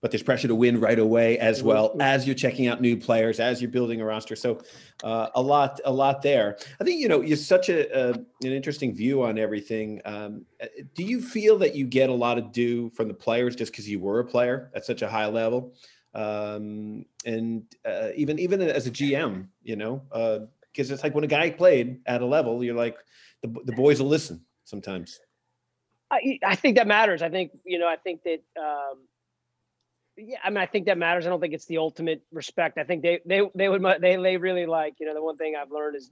but there's pressure to win right away as well as you're checking out new players, as you're building a roster. So uh, a lot, a lot there. I think you know you're such a, a an interesting view on everything. Um, do you feel that you get a lot of due from the players just because you were a player at such a high level? Um, and uh, even even as a GM, you know, because uh, it's like when a guy played at a level, you're like the the boys will listen sometimes. I, I think that matters. I think you know. I think that um, yeah, I mean, I think that matters. I don't think it's the ultimate respect. I think they they they would they they really like you know the one thing I've learned is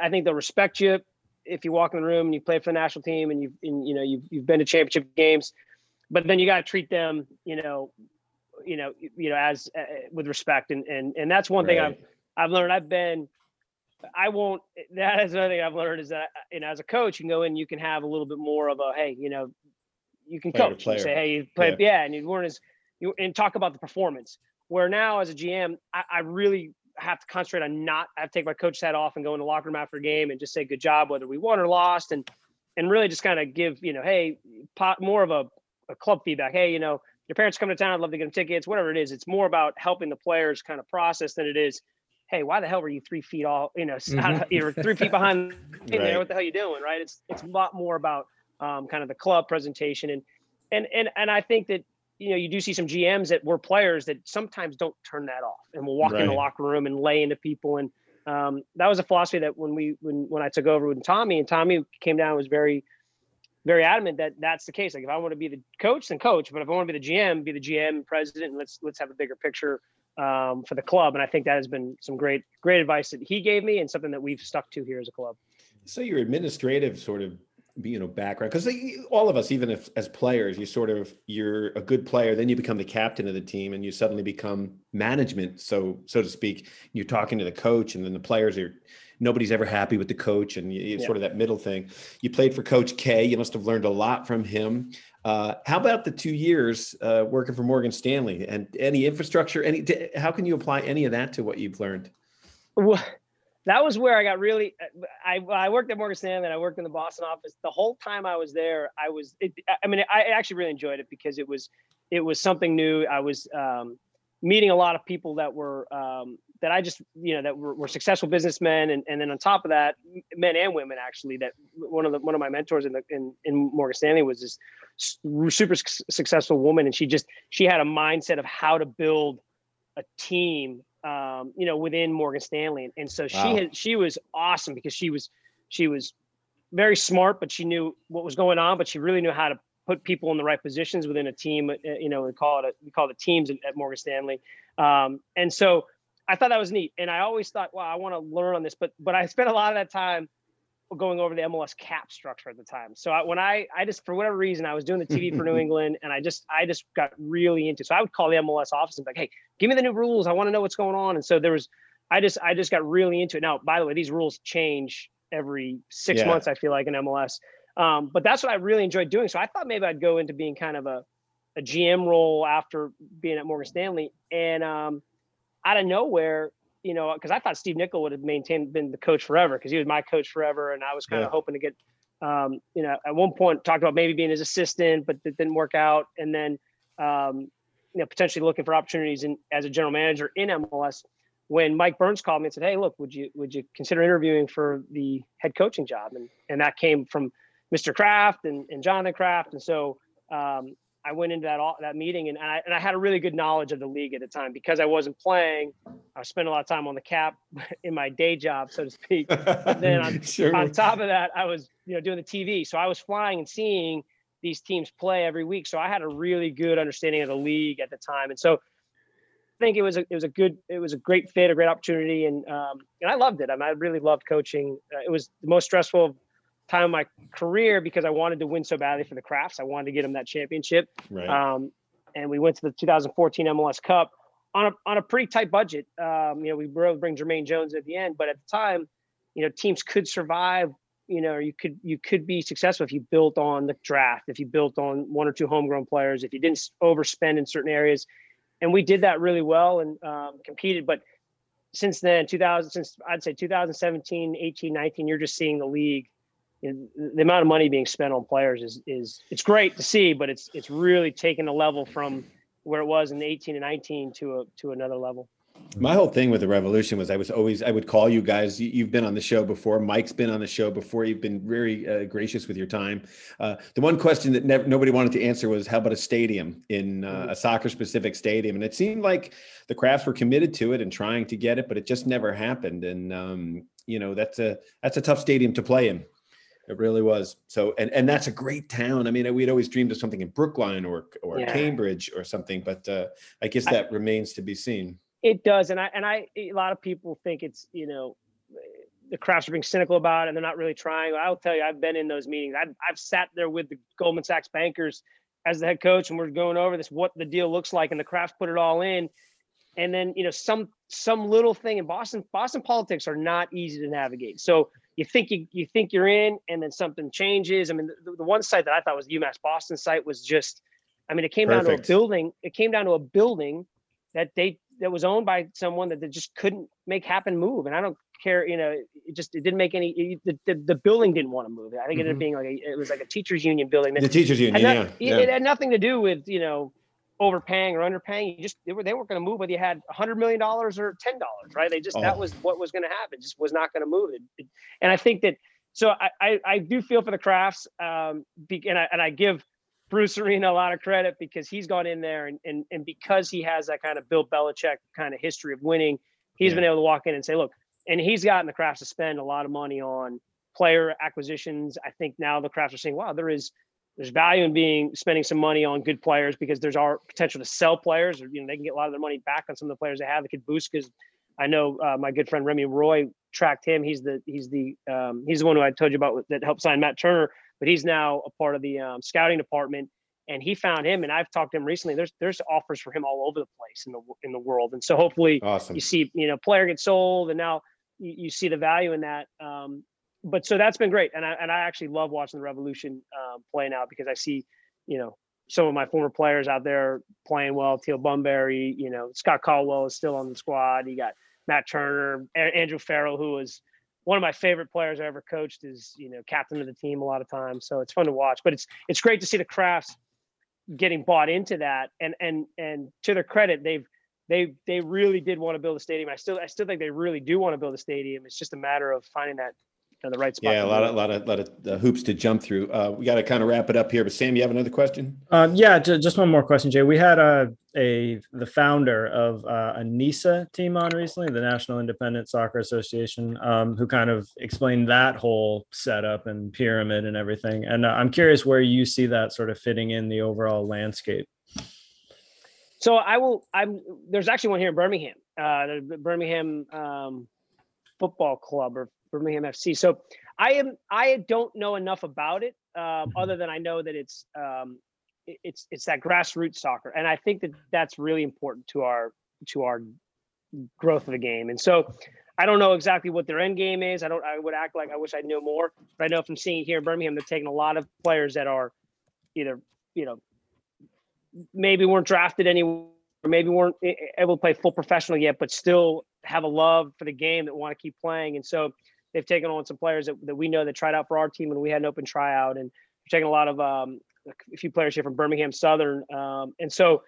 I think they'll respect you if you walk in the room and you play for the national team and you've and, you know you've you've been to championship games, but then you got to treat them you know you know you know as uh, with respect and and and that's one right. thing I've I've learned. I've been I won't. That is another thing I've learned is that you know as a coach you can go in you can have a little bit more of a hey you know you can player coach. You say hey you play yeah. yeah and you weren't as you, and talk about the performance. Where now, as a GM, I, I really have to concentrate on not. I have to take my coach hat off and go in the locker room after a game and just say good job, whether we won or lost, and and really just kind of give you know, hey, pot, more of a, a club feedback. Hey, you know, your parents come to town, I'd love to get them tickets, whatever it is. It's more about helping the players kind of process than it is. Hey, why the hell were you three feet all, you know, mm-hmm. [laughs] you're three feet behind [laughs] right. there? What the hell are you doing? Right. It's, it's a lot more about um, kind of the club presentation. And, and, and, and I think that you know, you do see some GMs that were players that sometimes don't turn that off and will walk right. in the locker room and lay into people. And um, that was a philosophy that when we when when I took over with Tommy and Tommy came down was very very adamant that that's the case. Like if I want to be the coach, then coach. But if I want to be the GM, be the GM, president, and let's let's have a bigger picture um, for the club. And I think that has been some great great advice that he gave me and something that we've stuck to here as a club. So your administrative sort of you know background because all of us even if as players you sort of you're a good player then you become the captain of the team and you suddenly become management so so to speak. You're talking to the coach and then the players are nobody's ever happy with the coach and you, yeah. sort of that middle thing. You played for coach k you must have learned a lot from him. Uh, how about the two years uh, working for morgan stanley and any infrastructure any how can you apply any of that to what you've learned? Well that was where I got really. I I worked at Morgan Stanley and I worked in the Boston office. The whole time I was there, I was. It, I mean, I actually really enjoyed it because it was it was something new. I was um, meeting a lot of people that were um, that I just you know that were, were, successful businessmen, and, and then on top of that, men and women actually. That one of the one of my mentors in the in, in Morgan Stanley was this super successful woman, and she just she had a mindset of how to build a team um, you know, within Morgan Stanley. And, and so wow. she had, she was awesome because she was, she was very smart, but she knew what was going on, but she really knew how to put people in the right positions within a team. Uh, you know, we call it, a, we call it teams at, at Morgan Stanley. Um, and so I thought that was neat. And I always thought, wow, I want to learn on this, but, but I spent a lot of that time going over the MLS cap structure at the time. So I, when I, I just, for whatever reason, I was doing the TV for New [laughs] England and I just, I just got really into, so I would call the MLS office and be like, Hey, give me the new rules. I want to know what's going on. And so there was, I just, I just got really into it. Now, by the way, these rules change every six yeah. months, I feel like in MLS. Um, but that's what I really enjoyed doing. So I thought maybe I'd go into being kind of a, a GM role after being at Morgan Stanley. And um, out of nowhere, you know, because I thought Steve Nicol would have maintained been the coach forever because he was my coach forever, and I was kind of hoping to get, um, you know, at one point talked about maybe being his assistant, but it didn't work out, and then, um, you know, potentially looking for opportunities in as a general manager in MLS. When Mike Burns called me and said, "Hey, look, would you would you consider interviewing for the head coaching job?" and and that came from Mr. Kraft and, and Jonathan Kraft, and so um, I went into that all, that meeting and, I, and I had a really good knowledge of the league at the time because I wasn't playing. I spent a lot of time on the cap [laughs] in my day job, so to speak. But then on, [laughs] sure. on top of that, I was you know doing the TV, so I was flying and seeing these teams play every week. So I had a really good understanding of the league at the time, and so I think it was a it was a good it was a great fit, a great opportunity, and um, and I loved it. I, mean, I really loved coaching. Uh, it was the most stressful time of my career because I wanted to win so badly for the Krafts. I wanted to get them that championship. Right. Um, and we went to the 2014 MLS Cup on a on a pretty tight budget. Um, you know, we were bring Jermaine Jones at the end, but at the time, you know, teams could survive. You know, you could you could be successful if you built on the draft, if you built on one or two homegrown players, if you didn't overspend in certain areas, and we did that really well and um, competed. But since then, 2000, since I'd say 2017, 18, 19, you're just seeing the league the amount of money being spent on players is is it's great to see, but it's it's really taken a level from where it was in 18 and 19 to a to another level. My whole thing with the revolution was I was always I would call you guys. You've been on the show before. Mike's been on the show before. You've been very uh, gracious with your time. Uh, the one question that never, nobody wanted to answer was how about a stadium in uh, a soccer specific stadium? And it seemed like the Krafts were committed to it and trying to get it, but it just never happened. And um, you know that's a that's a tough stadium to play in. It really was. So, and and that's a great town. I mean, we'd always dreamed of something in Brookline or or yeah. Cambridge or something, but uh, I guess that I, remains to be seen. It does, and I and I a lot of people think it's you know the Krafts are being cynical about it and they're not really trying. I'll tell you, I've been in those meetings. I've I've sat there with the Goldman Sachs bankers as the head coach, and we're going over this what the deal looks like, and the Krafts put it all in. And then you know some some little thing in Boston. Boston politics are not easy to navigate. So you think you, you think you're in and then something changes. I mean, the, the one site that I thought was the UMass Boston site was just, I mean, it came Perfect. down to a building. It came down to a building that they that was owned by someone that they just couldn't make happen move. And I don't care, you know, it just it didn't make any. It, the, the, the building didn't want to move. I think it ended up mm-hmm. being like a, it was like a teachers union building. the teachers union, yeah, It, it had nothing to do with you know overpaying or underpaying. You just they were they weren't going to move whether you had hundred million dollars or ten dollars, right? They just oh. that was what was going to happen. Just was not going to move it. it. And I think that so I, I, I do feel for the Krafts, um, and I and I give Bruce Arena a lot of credit because he's gone in there and and and because he has that kind of Bill Belichick kind of history of winning, he's Yeah. been able to walk in and say, look, and he's gotten the Krafts to spend a lot of money on player acquisitions. I think now the Krafts are saying, wow, there is there's value in being spending some money on good players because there's our potential to sell players or you know they can get a lot of their money back on some of the players they have. They could boost because I know uh, my good friend Remi Roy tracked him. He's the he's the um, he's the one who I told you about that helped sign Matt Turner, but he's now a part of the um, scouting department. And he found him, and I've talked to him recently. There's there's offers for him all over the place in the in the world, and so hopefully Awesome. you see you know player gets sold and now you, you see the value in that um, but so that's been great and i and i actually love watching the revolution um, play now because i see you know some of my former players out there playing well teal bunbury you know scott caldwell is still on the squad you got matt turner A- andrew farrell who was one of my favorite players i ever coached is you know captain of the team a lot of times so it's fun to watch but it's it's great to see the Krafts getting bought into that and and and to their credit they've they they really did want to build a stadium. I still I still think they really do want to build a stadium. It's just a matter of finding that you know, the right spot. Yeah, a lot of it. lot of lot of uh, hoops to jump through. Uh, we got to kind of wrap it up here. But Sam, you have another question? Um, yeah, ju- just one more question, Jay. We had a, a the founder of uh, a NISA team on recently, the National Independent Soccer Association, um, who kind of explained that whole setup and pyramid and everything. And uh, I'm curious where you see that sort of fitting in the overall landscape. So I will. I'm there's actually one here in Birmingham, uh, the Birmingham um, Football Club or Birmingham FC. So I am. I don't know enough about it, um, other than I know that it's um, it- it's it's that grassroots soccer, and I think that that's really important to our to our growth of the game. And so I don't know exactly what their end game is. I don't. I would act like I wish I knew more, but I know from seeing here in Birmingham, they're taking a lot of players that are either you know maybe weren't drafted anywhere, maybe weren't able to play full professional yet, but still have a love for the game that want to keep playing. And so they've taken on some players that, that we know that tried out for our team and we had an open tryout. And we're taking a lot of um, a few players here from Birmingham Southern. Um, and so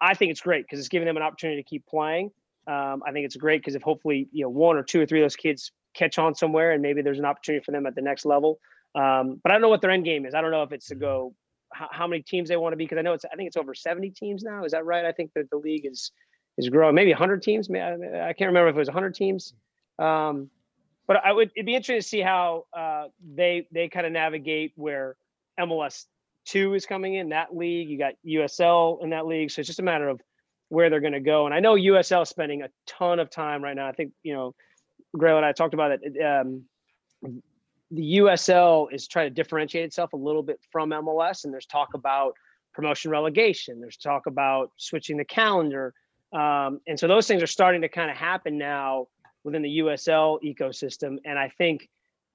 I think it's great because it's giving them an opportunity to keep playing. Um, I think it's great because if hopefully you know one or two or three of those kids catch on somewhere and maybe there's an opportunity for them at the next level. Um, but I don't know what their end game is. I don't know if it's to go how, how many teams they want to be because I know it's I think it's over 70 teams now. Is that right? I think that the league is is growing. Maybe 100 teams. I can't remember if it was 100 teams. Um, but I would it'd be interesting to see how uh, they they kind of navigate where MLS two is coming in that league. You got USL in that league, so it's just a matter of where they're going to go. And I know USL is spending a ton of time right now. I think you know, Grayle and I talked about it. Um, the USL is trying to differentiate itself a little bit from MLS, and there's talk about promotion relegation. There's talk about switching the calendar, um, and so those things are starting to kind of happen now within the USL ecosystem. And I think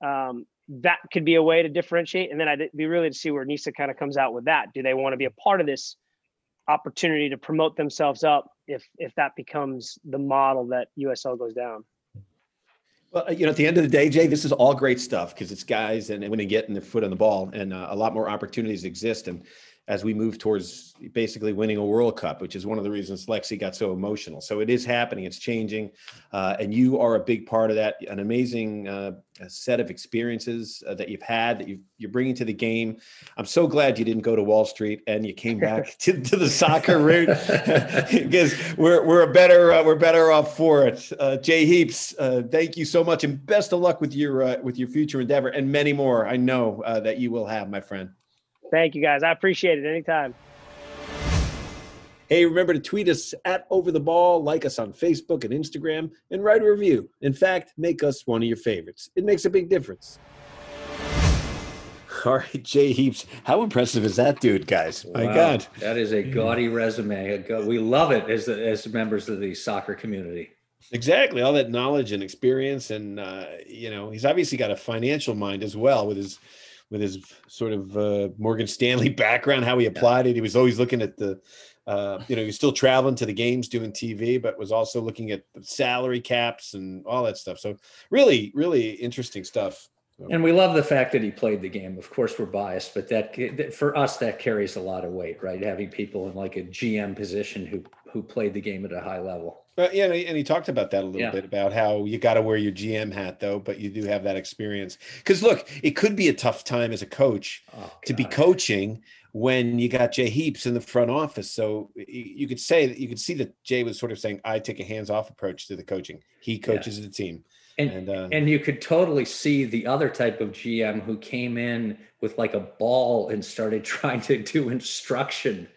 um, that could be a way to differentiate. And then I'd be really to see where NISA kind of comes out with that. Do they want to be a part of this opportunity to promote themselves up if if that becomes the model that USL goes down? Well, you know, at the end of the day, Jay, this is all great stuff because it's guys and when they get in their foot on the ball, and uh, a lot more opportunities exist. And as we move towards basically winning a World Cup, which is one of the reasons Lexi got so emotional. So it is happening, it's changing, uh, and you are a big part of that. An amazing uh, set of experiences uh, that you've had that you you're bringing to the game. I'm so glad you didn't go to Wall Street and you came [laughs] back to, to the soccer route [laughs] because we're we're a better uh, we're better off for it. Uh, Jay Heaps, uh, thank you so much, and best of luck with your uh, with your future endeavor and many more. I know uh, that you will have, my friend. Thank you guys. I appreciate it anytime. Hey, remember to tweet us at Over the Ball, like us on Facebook and Instagram, and write a review. In fact, make us one of your favorites. It makes a big difference. [laughs] All right, Jay Heaps. How impressive is that dude, guys? My Wow, God. that is a gaudy resume. We love it as the, as members of the soccer community. Exactly. All that knowledge and experience. And, uh, you know, he's obviously got a financial mind as well with his with his sort of uh, Morgan Stanley [laughs] background, how he applied it. He was always looking at the, uh, you know, he was still traveling to the games doing TV, but was also looking at the salary caps and all that stuff. So really, really interesting stuff. And we love the fact that he played the game. Of course, we're biased, but that that- for us that carries a lot of weight, right? Having people in like a GM position who who played the game at a high level. But yeah, and he, talked about that a little Yeah. bit about how you got to wear your GM hat though, but you do have that experience. Because look, it could be a tough time as a coach Oh, to be coaching when you got Jay Heaps in the front office. So you could say that you could see that Jay was sort of saying, "I take a hands-off approach to the coaching. He coaches the team." And, And, uh, and you could totally see the other type of GM who came in with like a ball and started [laughs] trying to do instruction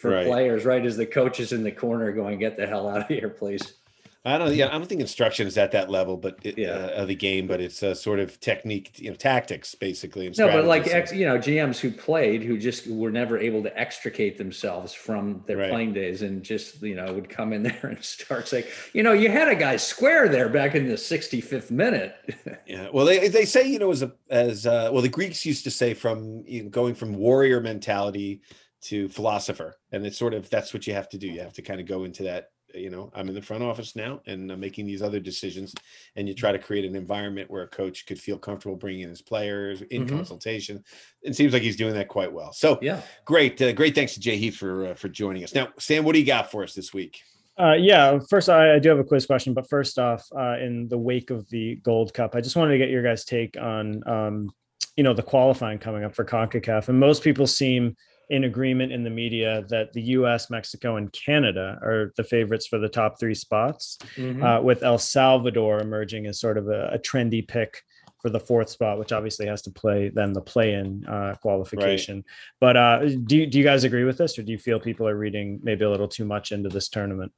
for Right. players, right? As the coach is in the corner going, get the hell out of here, please. I don't. Yeah, I don't think instruction is at that level, but it, Yeah. uh, of the game. But it's a sort of technique, you know, tactics basically. And No, but like, ex, you know, GMs who played who just were never able to extricate themselves from their Right. playing days and just, you know, would come in [laughs] there and start saying, you know, you had a guy square there back in the 65th minute. [laughs] Yeah, well, they they say you know as a as uh, well the Greeks used to say from you know, going from warrior mentality to philosopher, and it's sort of that's what you have to do. You have to kind of go into that. You know, I'm in the front office now, and I'm making these other decisions, and you try to create an environment where a coach could feel comfortable bringing in his players in Mhm. consultation. It seems like he's doing that quite well. So yeah. great, uh, great. Thanks to Jay Heaps for uh, for joining us. Now, Sam, what do you got for us this week? Uh, yeah, first I, I do have a quiz question, but first off, uh, in the wake of the Gold Cup, I just wanted to get your guys' take on, um, you know, the qualifying coming up for Concacaf, and most people seem in agreement in the media that the U.S., Mexico, and Canada are the favorites for the top three spots, Mhm. uh, with El Salvador emerging as sort of a, a trendy pick for the fourth spot, which obviously has to play then the play-in uh, qualification. But uh, do you- do you guys agree with this, or do you feel people are reading maybe a little too much into this tournament?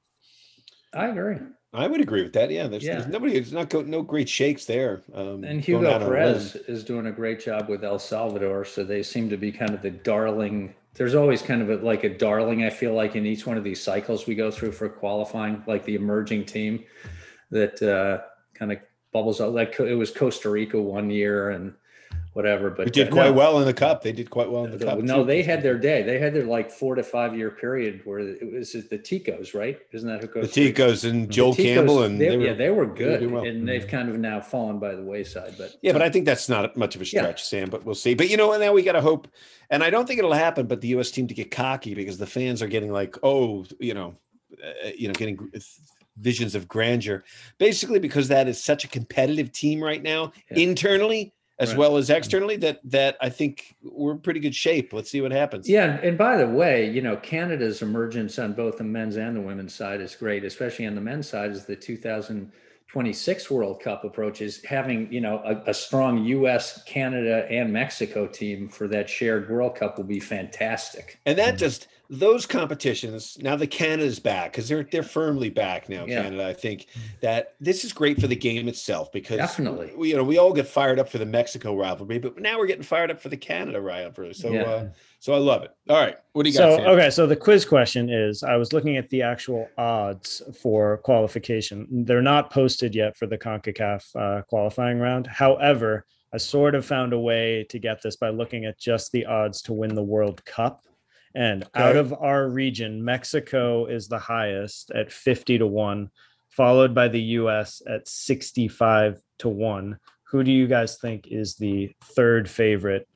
I agree. I would agree with that. Yeah, there's, Yeah. there's nobody. There's not go, no great shakes there. Um, And Hugo out on a limb. Perez is doing a great job with El Salvador. So they seem to be kind of the darling. There's always kind of a, like a darling, I feel like, in each one of these cycles we go through for qualifying, like the emerging team that uh, kind of bubbles up. Like it was Costa Rica one year and whatever. But We did quite no, well in the cup. They did quite well in the cup. No, too. they had their day. They had their like four to five year period where it was the Ticos, right? Isn't that who the Ticos and the Joel Ticos, Campbell, and they, they were, yeah, they were they were good, well. and they've kind of now fallen by the wayside. But yeah, but I think that's not much of a Yeah. stretch, Sam. But we'll see. But you know, and now we got to hope, and I don't think it'll happen. But the U.S. team to get cocky because the fans are getting like, oh, you know, uh, you know, getting visions of grandeur, basically because that is such a competitive team right now, Yeah. internally as Right. well as externally. That that I think we're in pretty good shape. Let's see what happens. Yeah, and by the way, you know, Canada's emergence on both the men's and the women's side is great, especially on the men's side as the 2026 World Cup approaches, having, you know, a, a strong US, Canada, and Mexico team for that shared World Cup will be fantastic. And that just those competitions now that Canada's back because they're they're firmly back now. Yeah. Canada, I think that this is great for the game itself because Definitely. we, you know we all get fired up for the Mexico rivalry, but now we're getting fired up for the Canada rivalry. So Yeah. uh, so I love it. All right, what do you so got? Sam? okay so the quiz question is i was looking at the actual odds for qualification they're not posted yet for the concacaf uh, qualifying round however i sort of found a way to get this by looking at just the odds to win the world cup and out of our region mexico is the highest at 50 to 1 followed by the us at 65 to 1 who do you guys think is the third favorite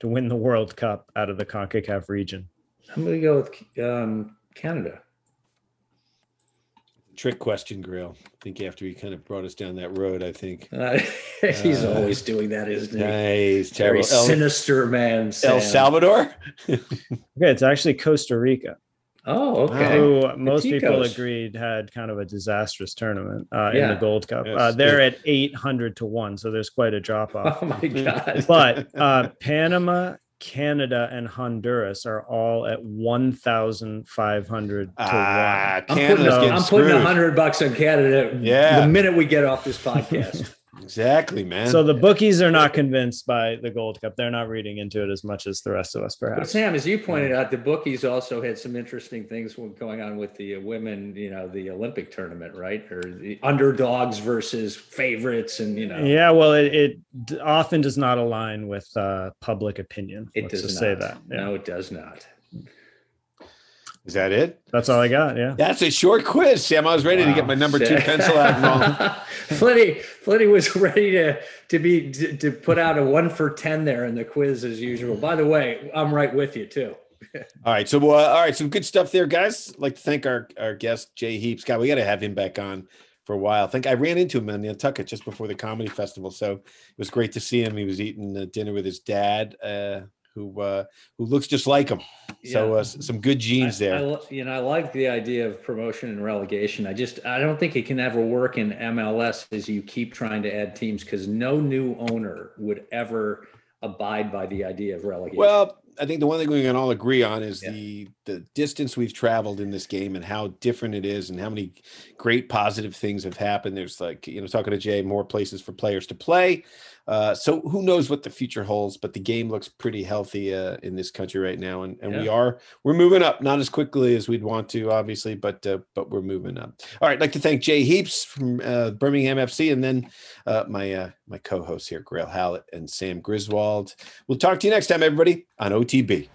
to win the world cup out of the concacaf region? I'm going to go with um, Canada. Trick question, Grayle. I think after he kind of brought us down that road, I think. Uh, [laughs] he's Uh, always doing that, isn't he? Nice, Very terrible. El, sinister man. El Salvador. [laughs] Okay, it's actually Costa Rica, Oh, okay. who most people agreed had kind of a disastrous tournament uh, in the Gold Cup. Yes, uh, they're at 800 to 1, so there's quite a drop off. [laughs] Oh my God. but uh, Panama, Canada, and Honduras are all at 1,500 to 1. Ah, I'm putting, Canada's a, getting I'm putting a hundred bucks on Canada Yeah. the minute we get off this podcast. Exactly, man. So the bookies are not convinced by the Gold Cup. They're not reading into it as much as the rest of us, perhaps. but perhaps. Sam, as you pointed out, the bookies also had some interesting things going on with the uh, women, you know, the Olympic tournament, right? Or the underdogs versus favorites, and you know, Yeah, well, it, it often does not align with uh, public opinion. it Let's does just not. say that. Yeah. No, it does not. Is that it? That's all I got. Yeah. That's a short quiz, Sam. I was ready to get my number two pencil out. and all. [laughs] Flitty, Flitty was [laughs] ready to to be to, to put out a one for ten there in the quiz as usual. By the way, I'm right with you too. [laughs] all right. So, uh, all right. Some good stuff there, guys. I'd like to thank our, our guest, Jay Heaps. God, we got to have him back on for a while. I think I ran into him in Nantucket just before the comedy festival. So it was great to see him. He was eating uh, dinner with his dad, uh, who uh, who looks just like him. So uh, some good genes I, I there. lo- you know, I like the idea of promotion and relegation. I just, I don't think it can ever work in MLS as you keep trying to add teams because no new owner would ever abide by the idea of relegation. Well, I think the one thing we can all agree on is Yeah. the the distance we've traveled in this game and how different it is and how many great positive things have happened. There's like, you know, talking to Jay, more places for players to play. Uh, so who knows what the future holds, but the game looks pretty healthy uh, in this country right now. And, and we are, we're moving up, not as quickly as we'd want to, obviously, but, uh, but we're moving up. All right. I'd like to thank Jay Heaps from uh, Birmingham FC and then uh, my, uh, my co-hosts here, Grayle Hallett and Sam Griswold. We'll talk to you next time, everybody, on OTB.